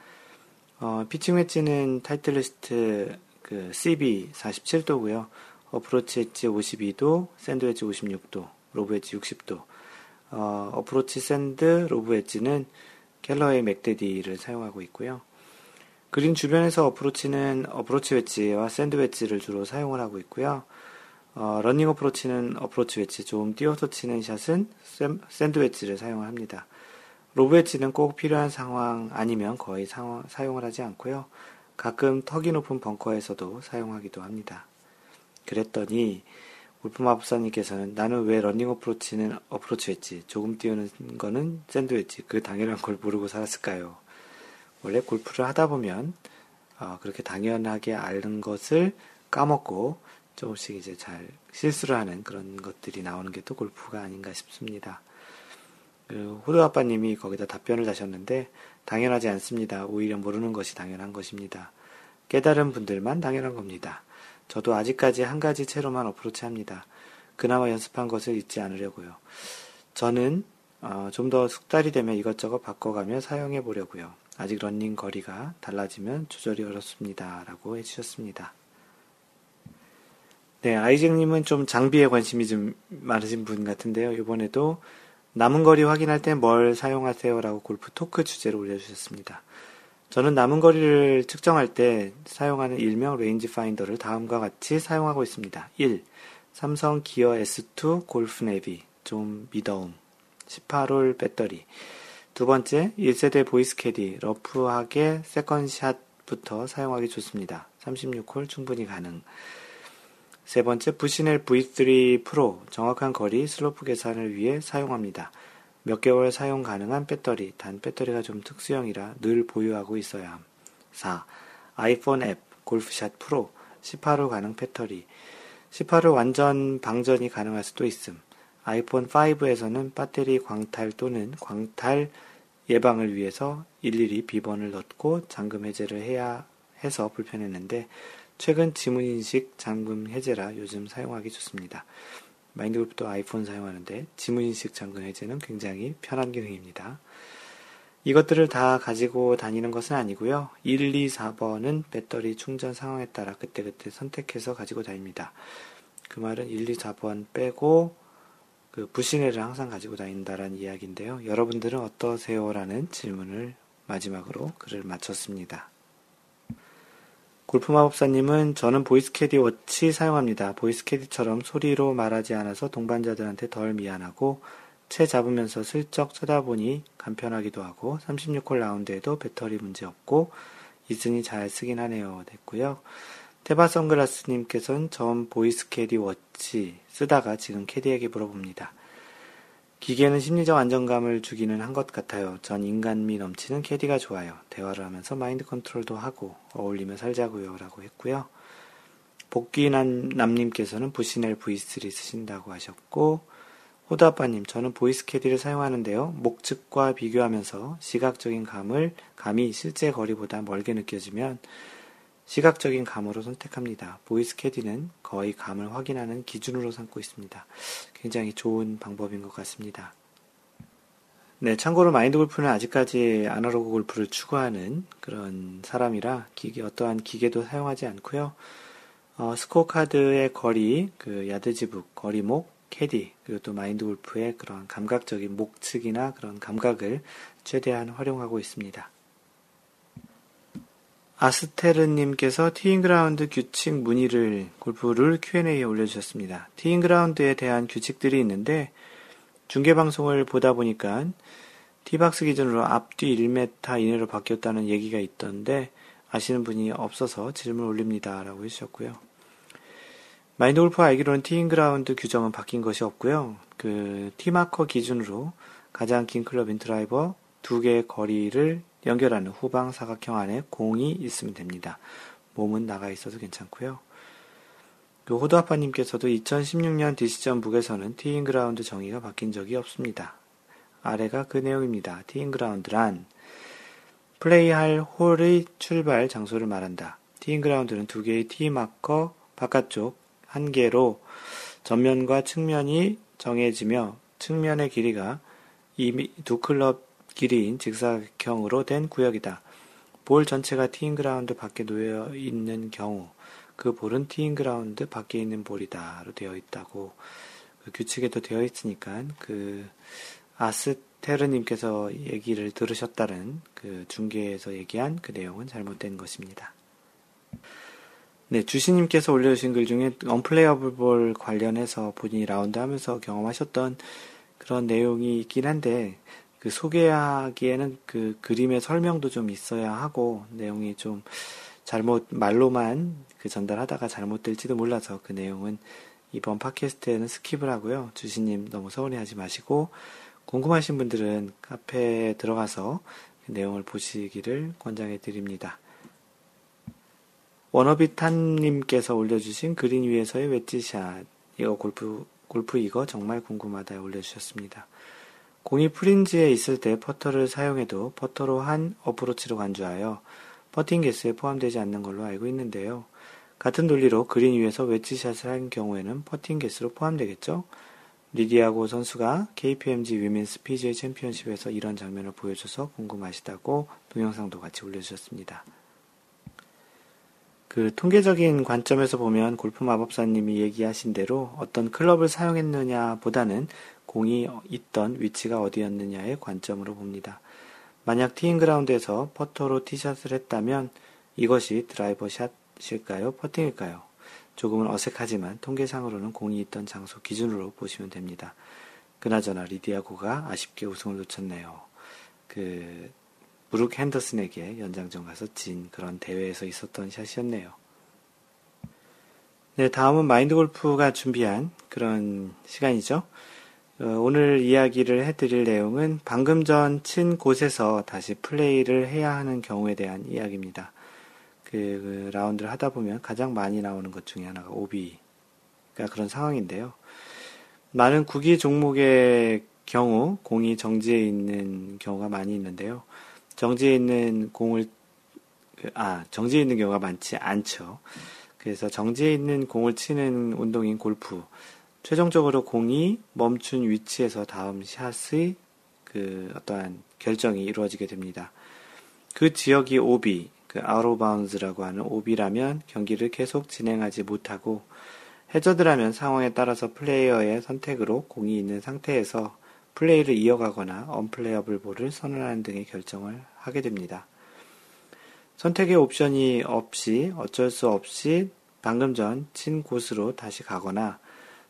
어, 피칭 웨지는 타이틀리스트 그 CB 47도고요. 어프로치 웨지 52도, 샌드 웨지 56도, 로브 웨지 60도. 어, 어프로치 샌드, 로브 웨지는 캘러웨이 맥대디를 사용하고 있고요. 그린 주변에서 어프로치는 어프로치 웨지와 샌드 웨지를 주로 사용을 하고 있고요. 어, 러닝 어프로치는 어프로치 웨지, 좀 뛰어서 치는 샷은 샌드 웨지를 사용을 합니다. 로브 웨지는 꼭 필요한 상황 아니면 거의 상황, 사용을 하지 않고요. 가끔 턱이 높은 벙커에서도 사용하기도 합니다. 그랬더니 골프마법사님께서는 나는 왜 러닝 어프로치는 어프로치 웨지, 조금 띄우는 거는 샌드 웨지, 그 당연한 걸 모르고 살았을까요? 원래 골프를 하다 보면, 어, 그렇게 당연하게 아는 것을 까먹고 조금씩 이제 잘 실수를 하는 그런 것들이 나오는 게 또 골프가 아닌가 싶습니다. 그 호두 아빠님이 거기다 답변을 다셨는데, 당연하지 않습니다. 오히려 모르는 것이 당연한 것입니다. 깨달은 분들만 당연한 겁니다. 저도 아직까지 한 가지 채로만 어프로치 합니다. 그나마 연습한 것을 잊지 않으려고요. 저는 어, 좀 더 숙달이 되면 이것저것 바꿔가며 사용해 보려고요. 아직 런닝 거리가 달라지면 조절이 어렵습니다. 라고 해주셨습니다. 네, 아이잭님은 좀 장비에 관심이 좀 많으신 분 같은데요. 이번에도 남은 거리 확인할 때 뭘 사용하세요? 라고 골프 토크 주제로 올려주셨습니다. 저는 남은 거리를 측정할 때 사용하는 일명 range finder를 다음과 같이 사용하고 있습니다. 1. 삼성 기어 S2 골프 내비. 좀 미더움. 18홀 배터리. 두 번째, 1세대 보이스 캐디. 러프하게 second shot부터 사용하기 좋습니다. 36홀 충분히 가능. 세 번째, 부시넬 V3 프로. 정확한 거리 슬로프 계산을 위해 사용합니다. 몇 개월 사용 가능한 배터리, 단 배터리가 좀 특수형이라 늘 보유하고 있어야 함. 4. 아이폰 앱, 골프샷 프로, 18홀 가능 배터리. 18홀 완전 방전이 가능할 수도 있음. 아이폰 5에서는 배터리 광탈 또는 광탈 예방을 위해서 일일이 비번을 넣고 잠금 해제를 해야 해서 불편했는데 최근 지문인식 잠금 해제라 요즘 사용하기 좋습니다. 마인드골프도 아이폰 사용하는데 지문인식 잠금 해제는 굉장히 편한 기능입니다. 이것들을 다 가지고 다니는 것은 아니고요. 1, 2, 4번은 배터리 충전 상황에 따라 그때그때 선택해서 가지고 다닙니다. 그 말은 1, 2, 4번 빼고 그 부시네를 항상 가지고 다닌다라는 이야기인데요. 여러분들은 어떠세요? 라는 질문을 마지막으로 글을 마쳤습니다. 골프 마법사님은 저는 보이스캐디 워치 사용합니다. 보이스캐디처럼 소리로 말하지 않아서 동반자들한테 덜 미안하고 채 잡으면서 슬쩍 쳐다보니 간편하기도 하고 36홀 라운드에도 배터리 문제 없고 있으니 잘 쓰긴 하네요. 됐고요. 테바 선글라스님께서는 전 보이스캐디 워치 쓰다가 지금 캐디에게 물어봅니다. 기계는 심리적 안정감을 주기는 한 것 같아요. 전 인간미 넘치는 캐디가 좋아요. 대화를 하면서 마인드 컨트롤도 하고 어울리며 살자고요. 라고 했고요. 복귀난 남님께서는 부시넬 V3 쓰신다고 하셨고 호두아빠님 저는 보이스 캐디를 사용하는데요. 목측과 비교하면서 시각적인 감을 감이 실제 거리보다 멀게 느껴지면 시각적인 감으로 선택합니다. 보이스 캐디는 거의 감을 확인하는 기준으로 삼고 있습니다. 굉장히 좋은 방법인 것 같습니다. 네, 참고로 마인드 골프는 아직까지 아날로그 골프를 추구하는 그런 사람이라 기계, 어떠한 기계도 사용하지 않고요. 어, 스코어 카드의 거리, 그 yardage book, 거리목, 캐디, 그리고 또 마인드 골프의 그런 감각적인 목측이나 그런 감각을 최대한 활용하고 있습니다. 아스테르님께서 티잉그라운드 규칙 문의를 골프 룰 Q&A에 올려주셨습니다. 티잉그라운드에 대한 규칙들이 있는데 중계방송을 보다 보니까 tee box 기준으로 앞뒤 1m 이내로 바뀌었다는 얘기가 있던데 아시는 분이 없어서 질문 올립니다. 라고 해주셨고요. 마인드 골프 알기로는 티잉그라운드 규정은 바뀐 것이 없고요. 그 tee marker 기준으로 가장 긴 클럽인 드라이버 두 개의 거리를 연결하는 후방 사각형 안에 공이 있으면 됩니다. 몸은 나가 있어도 괜찮고요. 그 호두아빠님께서도 2016년 decision book에서는 티잉그라운드 정의가 바뀐 적이 없습니다. 아래가 그 내용입니다. 티잉그라운드란 플레이할 홀의 출발 장소를 말한다. 티잉그라운드는 두 개의 tee marker 바깥쪽 한계로 전면과 측면이 정해지며 측면의 길이가 이두 클럽 길이인 직사각형으로 된 구역이다. 볼 전체가 티잉그라운드 밖에 놓여 있는 경우 그 볼은 티잉그라운드 밖에 있는 볼이다로 되어 있다고 그 규칙에도 되어 있으니까 그 아스테르님께서 얘기를 들으셨다는 그 중계에서 얘기한 그 내용은 잘못된 것입니다. 네, 주시님께서 올려주신 글 중에 unplayable ball 관련해서 본인이 라운드 하면서 경험하셨던 그런 내용이 있긴 한데 그 소개하기에는 그 그림의 설명도 좀 있어야 하고 내용이 좀 잘못 말로만 그 전달하다가 잘못될지도 몰라서 그 내용은 이번 팟캐스트에는 skip을 하고요. 주시님 너무 서운해하지 마시고 궁금하신 분들은 카페에 들어가서 그 내용을 보시기를 권장해 드립니다. 워너비탄님께서 올려주신 그린 위에서의 웨지샷 이거 골프 골프 이거 정말 궁금하다 올려주셨습니다. 공이 fringe에 있을 때 퍼터를 사용해도 퍼터로 한 어프로치로 간주하여 퍼팅 개수에 포함되지 않는 걸로 알고 있는데요. 같은 논리로 그린 위에서 웨지샷을 한 경우에는 퍼팅 개수로 포함되겠죠. 리디아고 선수가 KPMG 위민스 PGA 챔피언십에서 이런 장면을 보여줘서 궁금하시다고 동영상도 같이 올려주셨습니다. 그 통계적인 관점에서 보면 골프 마법사님이 얘기하신 대로 어떤 클럽을 사용했느냐 보다는 공이 있던 위치가 어디였느냐의 관점으로 봅니다. 만약 티잉그라운드에서 퍼터로 티샷을 했다면 이것이 드라이버 샷일까요? 퍼팅일까요? 조금은 어색하지만 통계상으로는 공이 있던 장소 기준으로 보시면 됩니다. 그나저나 리디아고가 아쉽게 우승을 놓쳤네요. 그 브룩 핸더슨에게 연장전 가서 진 그런 대회에서 있었던 샷이었네요. 네, 다음은 마인드 골프가 준비한 그런 시간이죠. 어, 오늘 이야기를 해드릴 내용은 방금 전 친 곳에서 다시 플레이를 해야 하는 경우에 대한 이야기입니다. 그, 그 라운드를 하다 보면 가장 많이 나오는 것 중에 하나가 오비가 그런 상황인데요. 많은 구기 종목의 경우 공이 정지해 있는 경우가 많이 있는데요. 정지해 있는 공을 그, 아 정지해 있는 경우가 많지 않죠. 그래서 정지해 있는 공을 치는 운동인 골프 최종적으로 공이 멈춘 위치에서 다음 샷의 그 어떠한 결정이 이루어지게 됩니다. 그 지역이 오비, 그 out of bounds라고 하는 오비라면 경기를 계속 진행하지 못하고 해저드라면 상황에 따라서 플레이어의 선택으로 공이 있는 상태에서 플레이를 이어가거나 unplayable ball을 선언하는 등의 결정을 하게 됩니다. 선택의 옵션이 없이 어쩔 수 없이 방금 전 친 곳으로 다시 가거나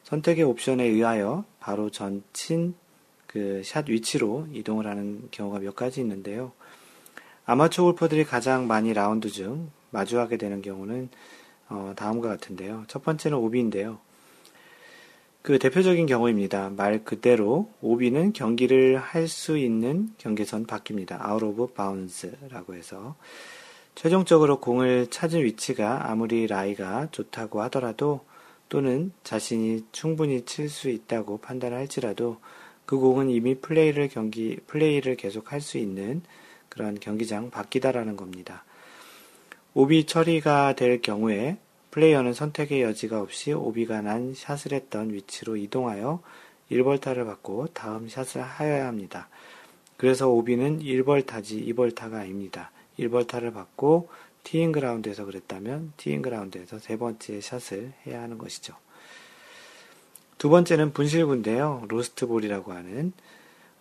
선택의 옵션에 의하여 바로 전친 그 샷 위치로 이동을 하는 경우가 몇 가지 있는데요. 아마추어 골퍼들이 가장 많이 라운드 중 마주하게 되는 경우는 어, 다음과 같은데요. 첫 번째는 오비인데요. 그 대표적인 경우입니다. 말 그대로 오비는 경기를 할 수 있는 경계선 바뀝니다. out of bounds라고 해서 최종적으로 공을 찾은 위치가 아무리 라이가 좋다고 하더라도 또는 자신이 충분히 칠 수 있다고 판단할지라도 그 공은 이미 플레이를 경기 플레이를 계속 할 수 있는 그런 경기장 바뀌다라는 겁니다. 오비 처리가 될 경우에 플레이어는 선택의 여지가 없이 오비가 난 샷을 했던 위치로 이동하여 1벌타를 받고 다음 샷을 하여야 합니다. 그래서 오비는 1벌타지 2벌타가 아닙니다. 1벌타를 받고 티잉 그라운드에서 그랬다면 티잉 그라운드에서 세 번째 샷을 해야 하는 것이죠. 두 번째는 분실구인데요. lost ball이라고 하는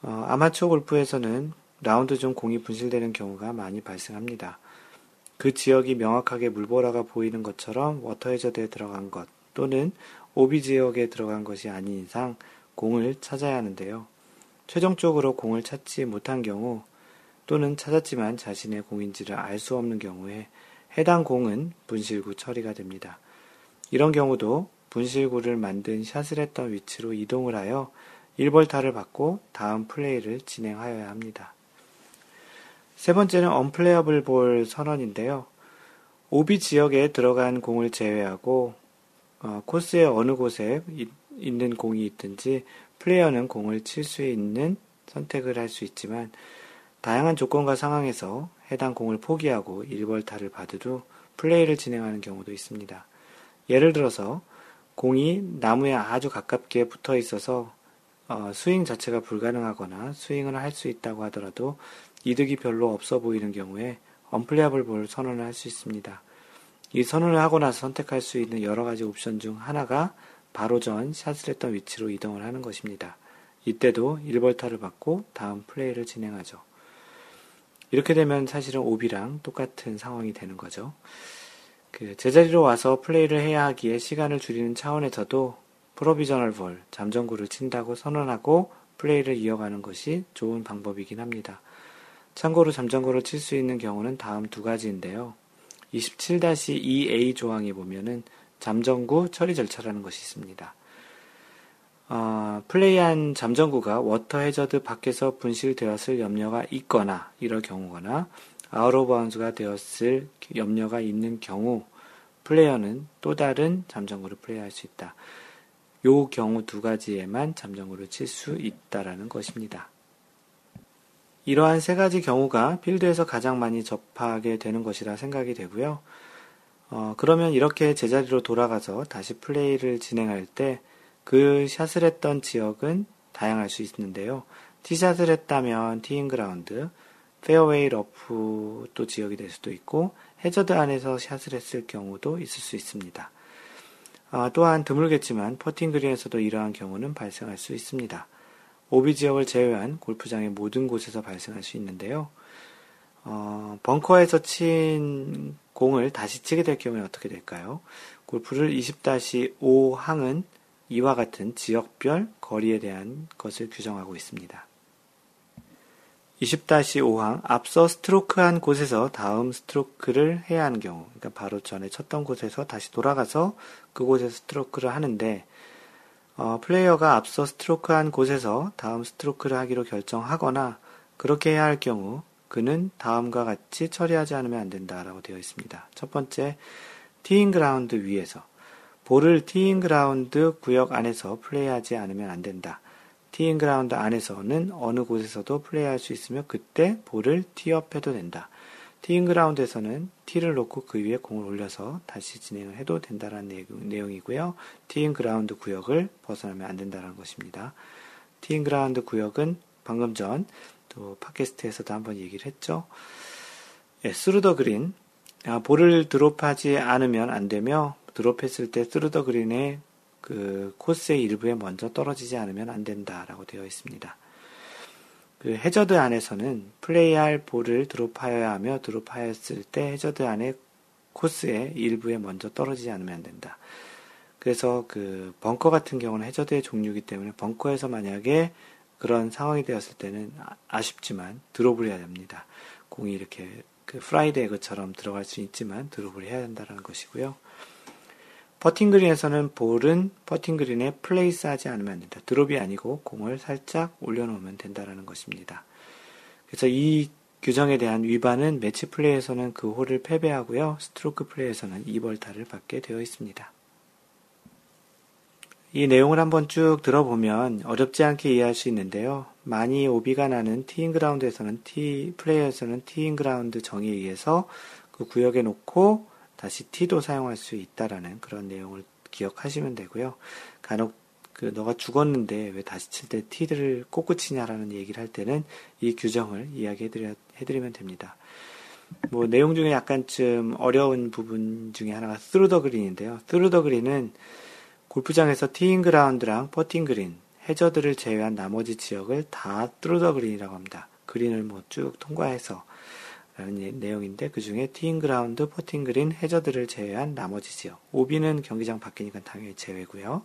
어, 아마추어 골프에서는 라운드 중 공이 분실되는 경우가 많이 발생합니다. 그 지역이 명확하게 물보라가 보이는 것처럼 워터 해저드에 들어간 것 또는 오비 지역에 들어간 것이 아닌 이상 공을 찾아야 하는데요. 최종적으로 공을 찾지 못한 경우 또는 찾았지만 자신의 공인지를 알 수 없는 경우에 해당 공은 분실구 처리가 됩니다. 이런 경우도 분실구를 만든 샷을 했던 위치로 이동을 하여 1벌타를 받고 다음 플레이를 진행하여야 합니다. 세 번째는 unplayable ball 선언인데요. 오비 지역에 들어간 공을 제외하고 어, 코스의 어느 곳에 이, 있는 공이 있든지 플레이어는 공을 칠 수 있는 선택을 할 수 있지만 다양한 조건과 상황에서 해당 공을 포기하고 1벌타를 받고도 플레이를 진행하는 경우도 있습니다. 예를 들어서 공이 나무에 아주 가깝게 붙어 있어서 어, 스윙 자체가 불가능하거나 스윙을 할 수 있다고 하더라도 이득이 별로 없어 보이는 경우에 unplayable ball 선언을 할 수 있습니다. 이 선언을 하고 나서 선택할 수 있는 여러 가지 옵션 중 하나가 바로 전 샷을 했던 위치로 이동을 하는 것입니다. 이때도 1벌타를 받고 다음 플레이를 진행하죠. 이렇게 되면 사실은 오비랑 똑같은 상황이 되는 거죠. 그 제자리로 와서 플레이를 해야 하기에 시간을 줄이는 차원에서도 프로비저널 볼, 잠정구를 친다고 선언하고 플레이를 이어가는 것이 좋은 방법이긴 합니다. 참고로 잠정구를 칠 수 있는 경우는 다음 두 가지인데요. 27-2A 조항에 보면은 잠정구 처리 절차라는 것이 있습니다. 어, 플레이한 잠정구가 워터 해저드 밖에서 분실되었을 염려가 있거나 이럴 경우거나 out of bounds가 되었을 염려가 있는 경우 플레이어는 또 다른 잠정구를 플레이할 수 있다. 요 경우 두 가지에만 잠정구를 칠 수 있다라는 것입니다. 이러한 세 가지 경우가 필드에서 가장 많이 접하게 되는 것이라 생각이 되고요. 어, 그러면 이렇게 제자리로 돌아가서 다시 플레이를 진행할 때 그 샷을 했던 지역은 다양할 수 있는데요. 티샷을 했다면 티잉 그라운드, 페어웨이 러프 또 지역이 될 수도 있고 해저드 안에서 샷을 했을 경우도 있을 수 있습니다. 아, 또한 드물겠지만 퍼팅 그린에서도 이러한 경우는 발생할 수 있습니다. 오비 지역을 제외한 골프장의 모든 곳에서 발생할 수 있는데요. 어, 벙커에서 친 공을 다시 치게 될 경우에 어떻게 될까요? 골프를 20-5 항은 이와 같은 지역별 거리에 대한 것을 규정하고 있습니다. 20-5항 앞서 스트로크한 곳에서 다음 스트로크를 해야 하는 경우, 그러니까 바로 전에 쳤던 곳에서 다시 돌아가서 그곳에서 스트로크를 하는데 어, 플레이어가 앞서 스트로크한 곳에서 다음 스트로크를 하기로 결정하거나 그렇게 해야 할 경우 그는 다음과 같이 처리하지 않으면 안 된다라고 되어 있습니다. 첫 번째, 티잉 그라운드 위에서 볼을 티잉 그라운드 구역 안에서 플레이하지 않으면 안 된다. 티잉 그라운드 안에서는 어느 곳에서도 플레이할 수 있으며 그때 볼을 티업해도 된다. 티잉 그라운드에서는 티를 놓고 그 위에 공을 올려서 다시 진행을 해도 된다는 내용 이고요. 티잉 그라운드 구역을 벗어나면 안 된다는 것입니다. 티잉 그라운드 구역은 방금 전 또 팟캐스트에서도 한번 얘기를 했죠. 예, through the green 아, 볼을 드롭하지 않으면 안 되며 드롭했을 때 through the green의 그 코스의 일부에 먼저 떨어지지 않으면 안 된다라고 되어 있습니다. 그 해저드 안에서는 플레이할 볼을 드롭하여야 하며 드롭하였을 때 해저드 안에 코스의 일부에 먼저 떨어지지 않으면 안 된다. 그래서 그 벙커 같은 경우는 해저드의 종류이기 때문에 벙커에서 만약에 그런 상황이 되었을 때는 아, 아쉽지만 드롭을 해야 됩니다. 공이 이렇게 그 fried egg처럼 들어갈 수 있지만 드롭을 해야 된다는 것이고요. 퍼팅 그린에서는 볼은 퍼팅 그린에 place 하지 않으면 안 된다. 드롭이 아니고 공을 살짝 올려놓으면 된다는 것입니다. 그래서 이 규정에 대한 위반은 매치 플레이에서는 그 홀을 패배하고요. 스트로크 플레이에서는 2벌타를 받게 되어 있습니다. 이 내용을 한번 쭉 들어보면 어렵지 않게 이해할 수 있는데요. 많이 오비가 나는 티잉 그라운드에서는 티, 플레이어에서는 티잉 그라운드 정의에 의해서 그 구역에 놓고 다시 티도 사용할 수 있다라는 그런 내용을 기억하시면 되고요. 간혹 그 너가 죽었는데 왜 다시 칠때 티를 꽂고 치냐라는 얘기를 할 때는 이 규정을 이야기해드려 해드리면 됩니다. 뭐 내용 중에 약간 좀 어려운 부분 중에 하나가 through the green인데요. through the green은 골프장에서 티잉 그라운드랑 퍼팅 그린, 해저드를 제외한 나머지 지역을 다 through the green이라고 합니다. 그린을 뭐 쭉 통과해서 라는 내용인데 그 중에 티잉 그라운드, 퍼팅 그린, 해저드를 제외한 나머지 지역. 오비는 경기장 밖이니까 당연히 제외고요.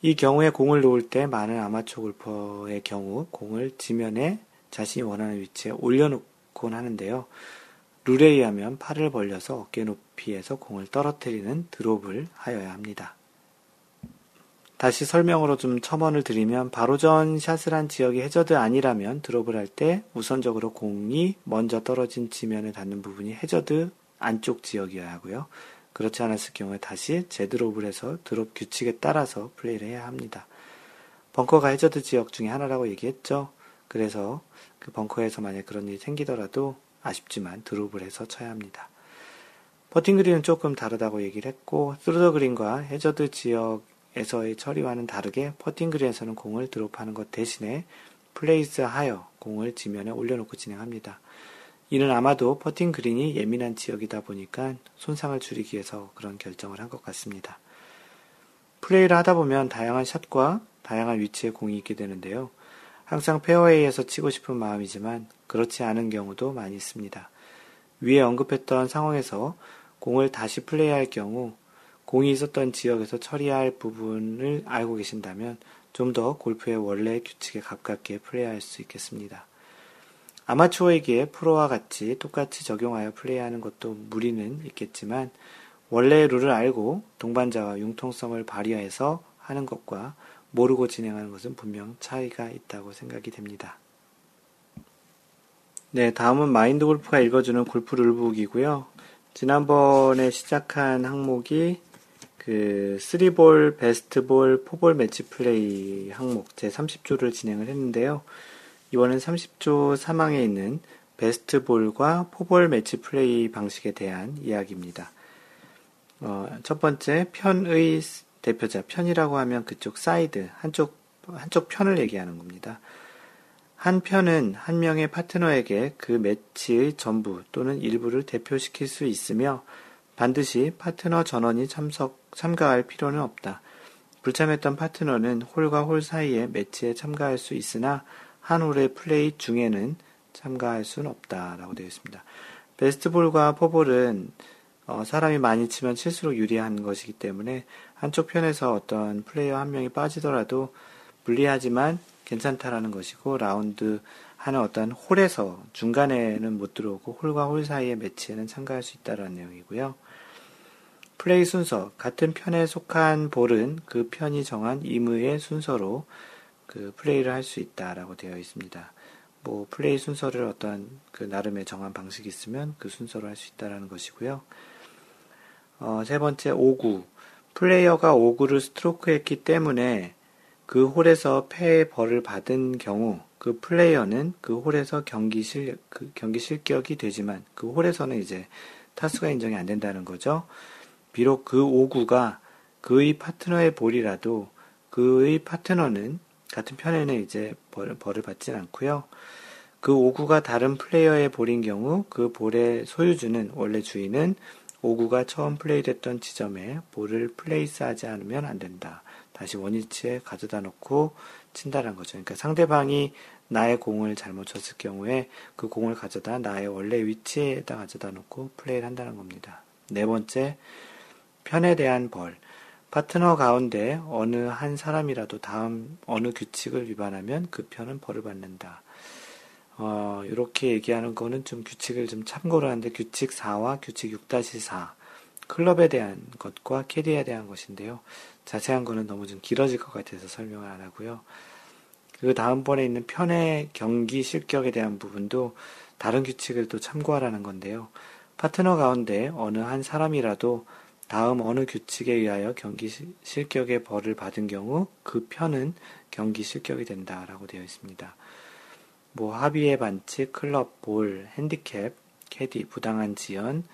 이 경우에 공을 놓을 때 많은 아마추어 골퍼의 경우 공을 지면에 자신이 원하는 위치에 올려놓곤 하는데요. 룰에 의하면 팔을 벌려서 어깨 높이에서 공을 떨어뜨리는 드롭을 하여야 합니다. 다시 설명으로 좀 첨언을 드리면 바로 전 샷을 한 지역이 해저드 아니라면 드롭을 할 때 우선적으로 공이 먼저 떨어진 지면에 닿는 부분이 해저드 안쪽 지역이어야 하고요. 그렇지 않았을 경우에 다시 재드롭을 해서 드롭 규칙에 따라서 플레이를 해야 합니다. 벙커가 해저드 지역 중에 하나라고 얘기했죠. 그래서 그 벙커에서 만약 그런 일이 생기더라도 아쉽지만 드롭을 해서 쳐야 합니다. 퍼팅 그린은 조금 다르다고 얘기를 했고, through the green과 해저드 지역 에서의 처리와는 다르게 퍼팅 그린에서는 공을 드롭하는 것 대신에 place 하여 공을 지면에 올려놓고 진행합니다. 이는 아마도 퍼팅 그린이 예민한 지역이다 보니까 손상을 줄이기 위해서 그런 결정을 한 것 같습니다. 플레이를 하다 보면 다양한 샷과 다양한 위치에 공이 있게 되는데요. 항상 페어웨이에서 치고 싶은 마음이지만 그렇지 않은 경우도 많이 있습니다. 위에 언급했던 상황에서 공을 다시 플레이할 경우 공이 있었던 지역에서 처리할 부분을 알고 계신다면 좀 더 골프의 원래 규칙에 가깝게 플레이할 수 있겠습니다. 아마추어에게 프로와 같이 똑같이 적용하여 플레이하는 것도 무리는 있겠지만 원래의 룰을 알고 동반자와 융통성을 발휘해서 하는 것과 모르고 진행하는 것은 분명 차이가 있다고 생각이 됩니다. 네, 다음은 마인드 골프가 읽어주는 골프 룰북이고요. 지난번에 시작한 항목이 그 3볼, 베스트볼, 4볼 매치 플레이 항목 제 30조를 진행을 했는데요. 이번엔 30조 3항에 있는 베스트볼과 4볼 매치 플레이 방식에 대한 이야기입니다. 어, 첫 번째 편의 대표자 편이라고 하면 그쪽 사이드 한쪽 한쪽 편을 얘기하는 겁니다. 한 편은 한 명의 파트너에게 그 매치의 전부 또는 일부를 대표시킬 수 있으며 반드시 파트너 전원이 참석 참가할 필요는 없다. 불참했던 파트너는 홀과 홀 사이에 매치에 참가할 수 있으나 한 홀의 플레이 중에는 참가할 수는 없다 라고 되어 있습니다. 베스트볼과 포볼은 어, 사람이 많이 치면 칠수록 유리한 것이기 때문에 한쪽 편에서 어떤 플레이어 한 명이 빠지더라도 불리하지만 괜찮다라는 것이고 라운드 하는 어떤 홀에서 중간에는 못 들어오고 홀과 홀 사이의 매치에는 참가할 수 있다라는 내용이고요. 플레이 순서 같은 편에 속한 볼은 그 편이 정한 임의의 순서로 그 플레이를 할 수 있다라고 되어 있습니다. 뭐 플레이 순서를 어떤 그 나름의 정한 방식이 있으면 그 순서로 할 수 있다라는 것이고요. 어, 세 번째 오구 플레이어가 오구를 스트로크했기 때문에 그 홀에서 패의 벌을 받은 경우 그 플레이어는 그 홀에서 경기 실, 그 경기 실격이 되지만 그 홀에서는 이제 타수가 인정이 안 된다는 거죠. 비록 그 5구가 그의 파트너의 볼이라도 그의 파트너는 같은 편에는 이제 벌, 벌을 받진 않고요. 그 5구가 다른 플레이어의 볼인 경우 그 볼의 소유주는 원래 주인은 5구가 처음 플레이됐던 지점에 볼을 플레이스하지 않으면 안 된다. 다시 원위치에 가져다 놓고 친다는 거죠. 그러니까 상대방이 나의 공을 잘못 쳤을 경우에 그 공을 가져다 나의 원래 위치에다 가져다 놓고 플레이를 한다는 겁니다. 네 번째, 편에 대한 벌. 파트너 가운데 어느 한 사람이라도 다음 어느 규칙을 위반하면 그 편은 벌을 받는다. 어, 이렇게 얘기하는 거는 좀 규칙을 좀 참고를 하는데 규칙 4와 규칙 6-4 클럽에 대한 것과 캐디에 대한 것인데요. 자세한 거는 너무 좀 길어질 것 같아서 설명을 안 하고요. 그 다음번에 있는 편의 경기 실격에 대한 부분도 다른 규칙을 또 참고하라는 건데요. 파트너 가운데 어느 한 사람이라도 다음 어느 규칙에 의하여 경기 실격의 벌을 받은 경우 그 편은 경기 실격이 된다라고 되어 있습니다. 뭐 합의의 반칙, 클럽, 볼, 핸디캡, 캐디, 부당한 지연,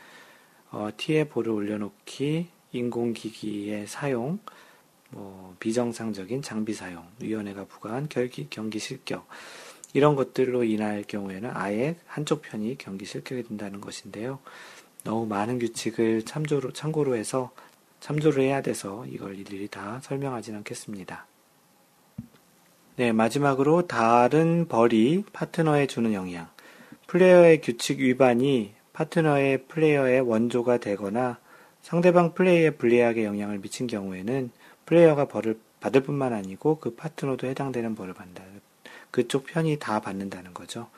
어, 티에 볼을 올려놓기, 인공기기의 사용, 뭐 비정상적인 장비 사용, 위원회가 부과한 결기, 경기 실격 이런 것들로 인할 경우에는 아예 한쪽 편이 경기 실격이 된다는 것인데요. 너무 많은 규칙을 참조로, 참고로 해서 참조를 해야 돼서 이걸 일일이 다 설명하진 않겠습니다. 네, 마지막으로 다른 벌이 파트너에 주는 영향. 플레이어의 규칙 위반이 파트너의 플레이어의 원조가 되거나 상대방 플레이에 불리하게 영향을 미친 경우에는 플레이어가 벌을 받을 뿐만 아니고 그 파트너도 해당되는 벌을 받는다. 그쪽 편이 다 받는다는 거죠.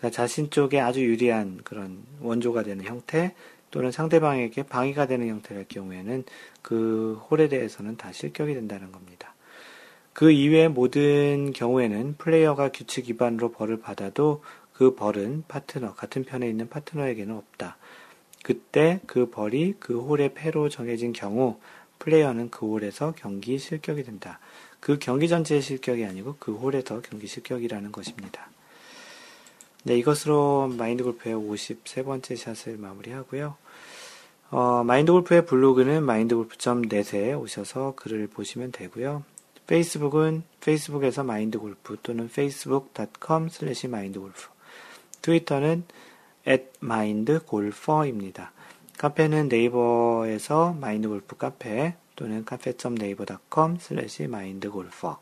그러니까 자신 쪽에 아주 유리한 그런 원조가 되는 형태 또는 상대방에게 방위가 되는 형태일 경우에는 그 홀에 대해서는 다 실격이 된다는 겁니다. 그 이외의 모든 경우에는 플레이어가 규칙 위반으로 벌을 받아도 그 벌은 파트너, 같은 편에 있는 파트너에게는 없다. 그때 그 벌이 그 홀의 패로 정해진 경우 플레이어는 그 홀에서 경기 실격이 된다. 그 경기 전체의 실격이 아니고 그 홀에서 경기 실격이라는 것입니다. 네, 이것으로 마인드 골프의 53번째 샷을 마무리하고요. 어, 마인드 골프의 블로그는 마인드골프.net에 오셔서 글을 보시면 되고요. 페이스북은 페이스북에서 마인드 골프 또는 facebook.com slash 마인드골프. 트위터는 at mindgolfer입니다. 카페는 네이버에서 마인드 골프 카페 또는 카페.네이버.com slash mindgolfer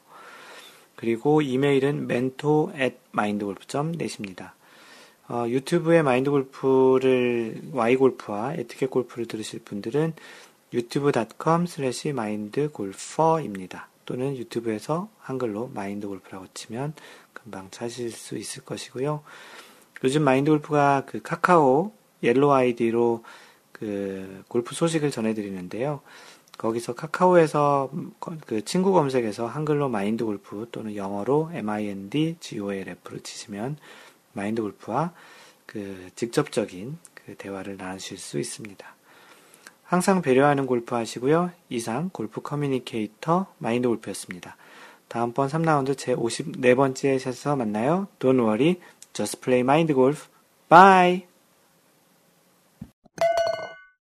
그리고 이메일은 mentor at mindgolf.net입니다. 어, 유튜브에 마인드 골프를, Y골프와 에티켓 골프를 들으실 분들은 유튜브.com slash mindgolfer입니다. 또는 유튜브에서 한글로 마인드 골프라고 치면 금방 찾으실 수 있을 것이고요. 요즘 마인드 골프가 그 카카오 옐로 아이디로 그 골프 소식을 전해드리는데요. 거기서 카카오에서 그 친구 검색에서 한글로 마인드 골프 또는 영어로 mind golf를 치시면 마인드 골프와 그 직접적인 그 대화를 나누실 수 있습니다. 항상 배려하는 골프 하시고요. 이상 골프 communicator 마인드 골프였습니다. 다음번 3라운드 제 54번째 샷에서 만나요. Don't worry, just play mind golf. Bye!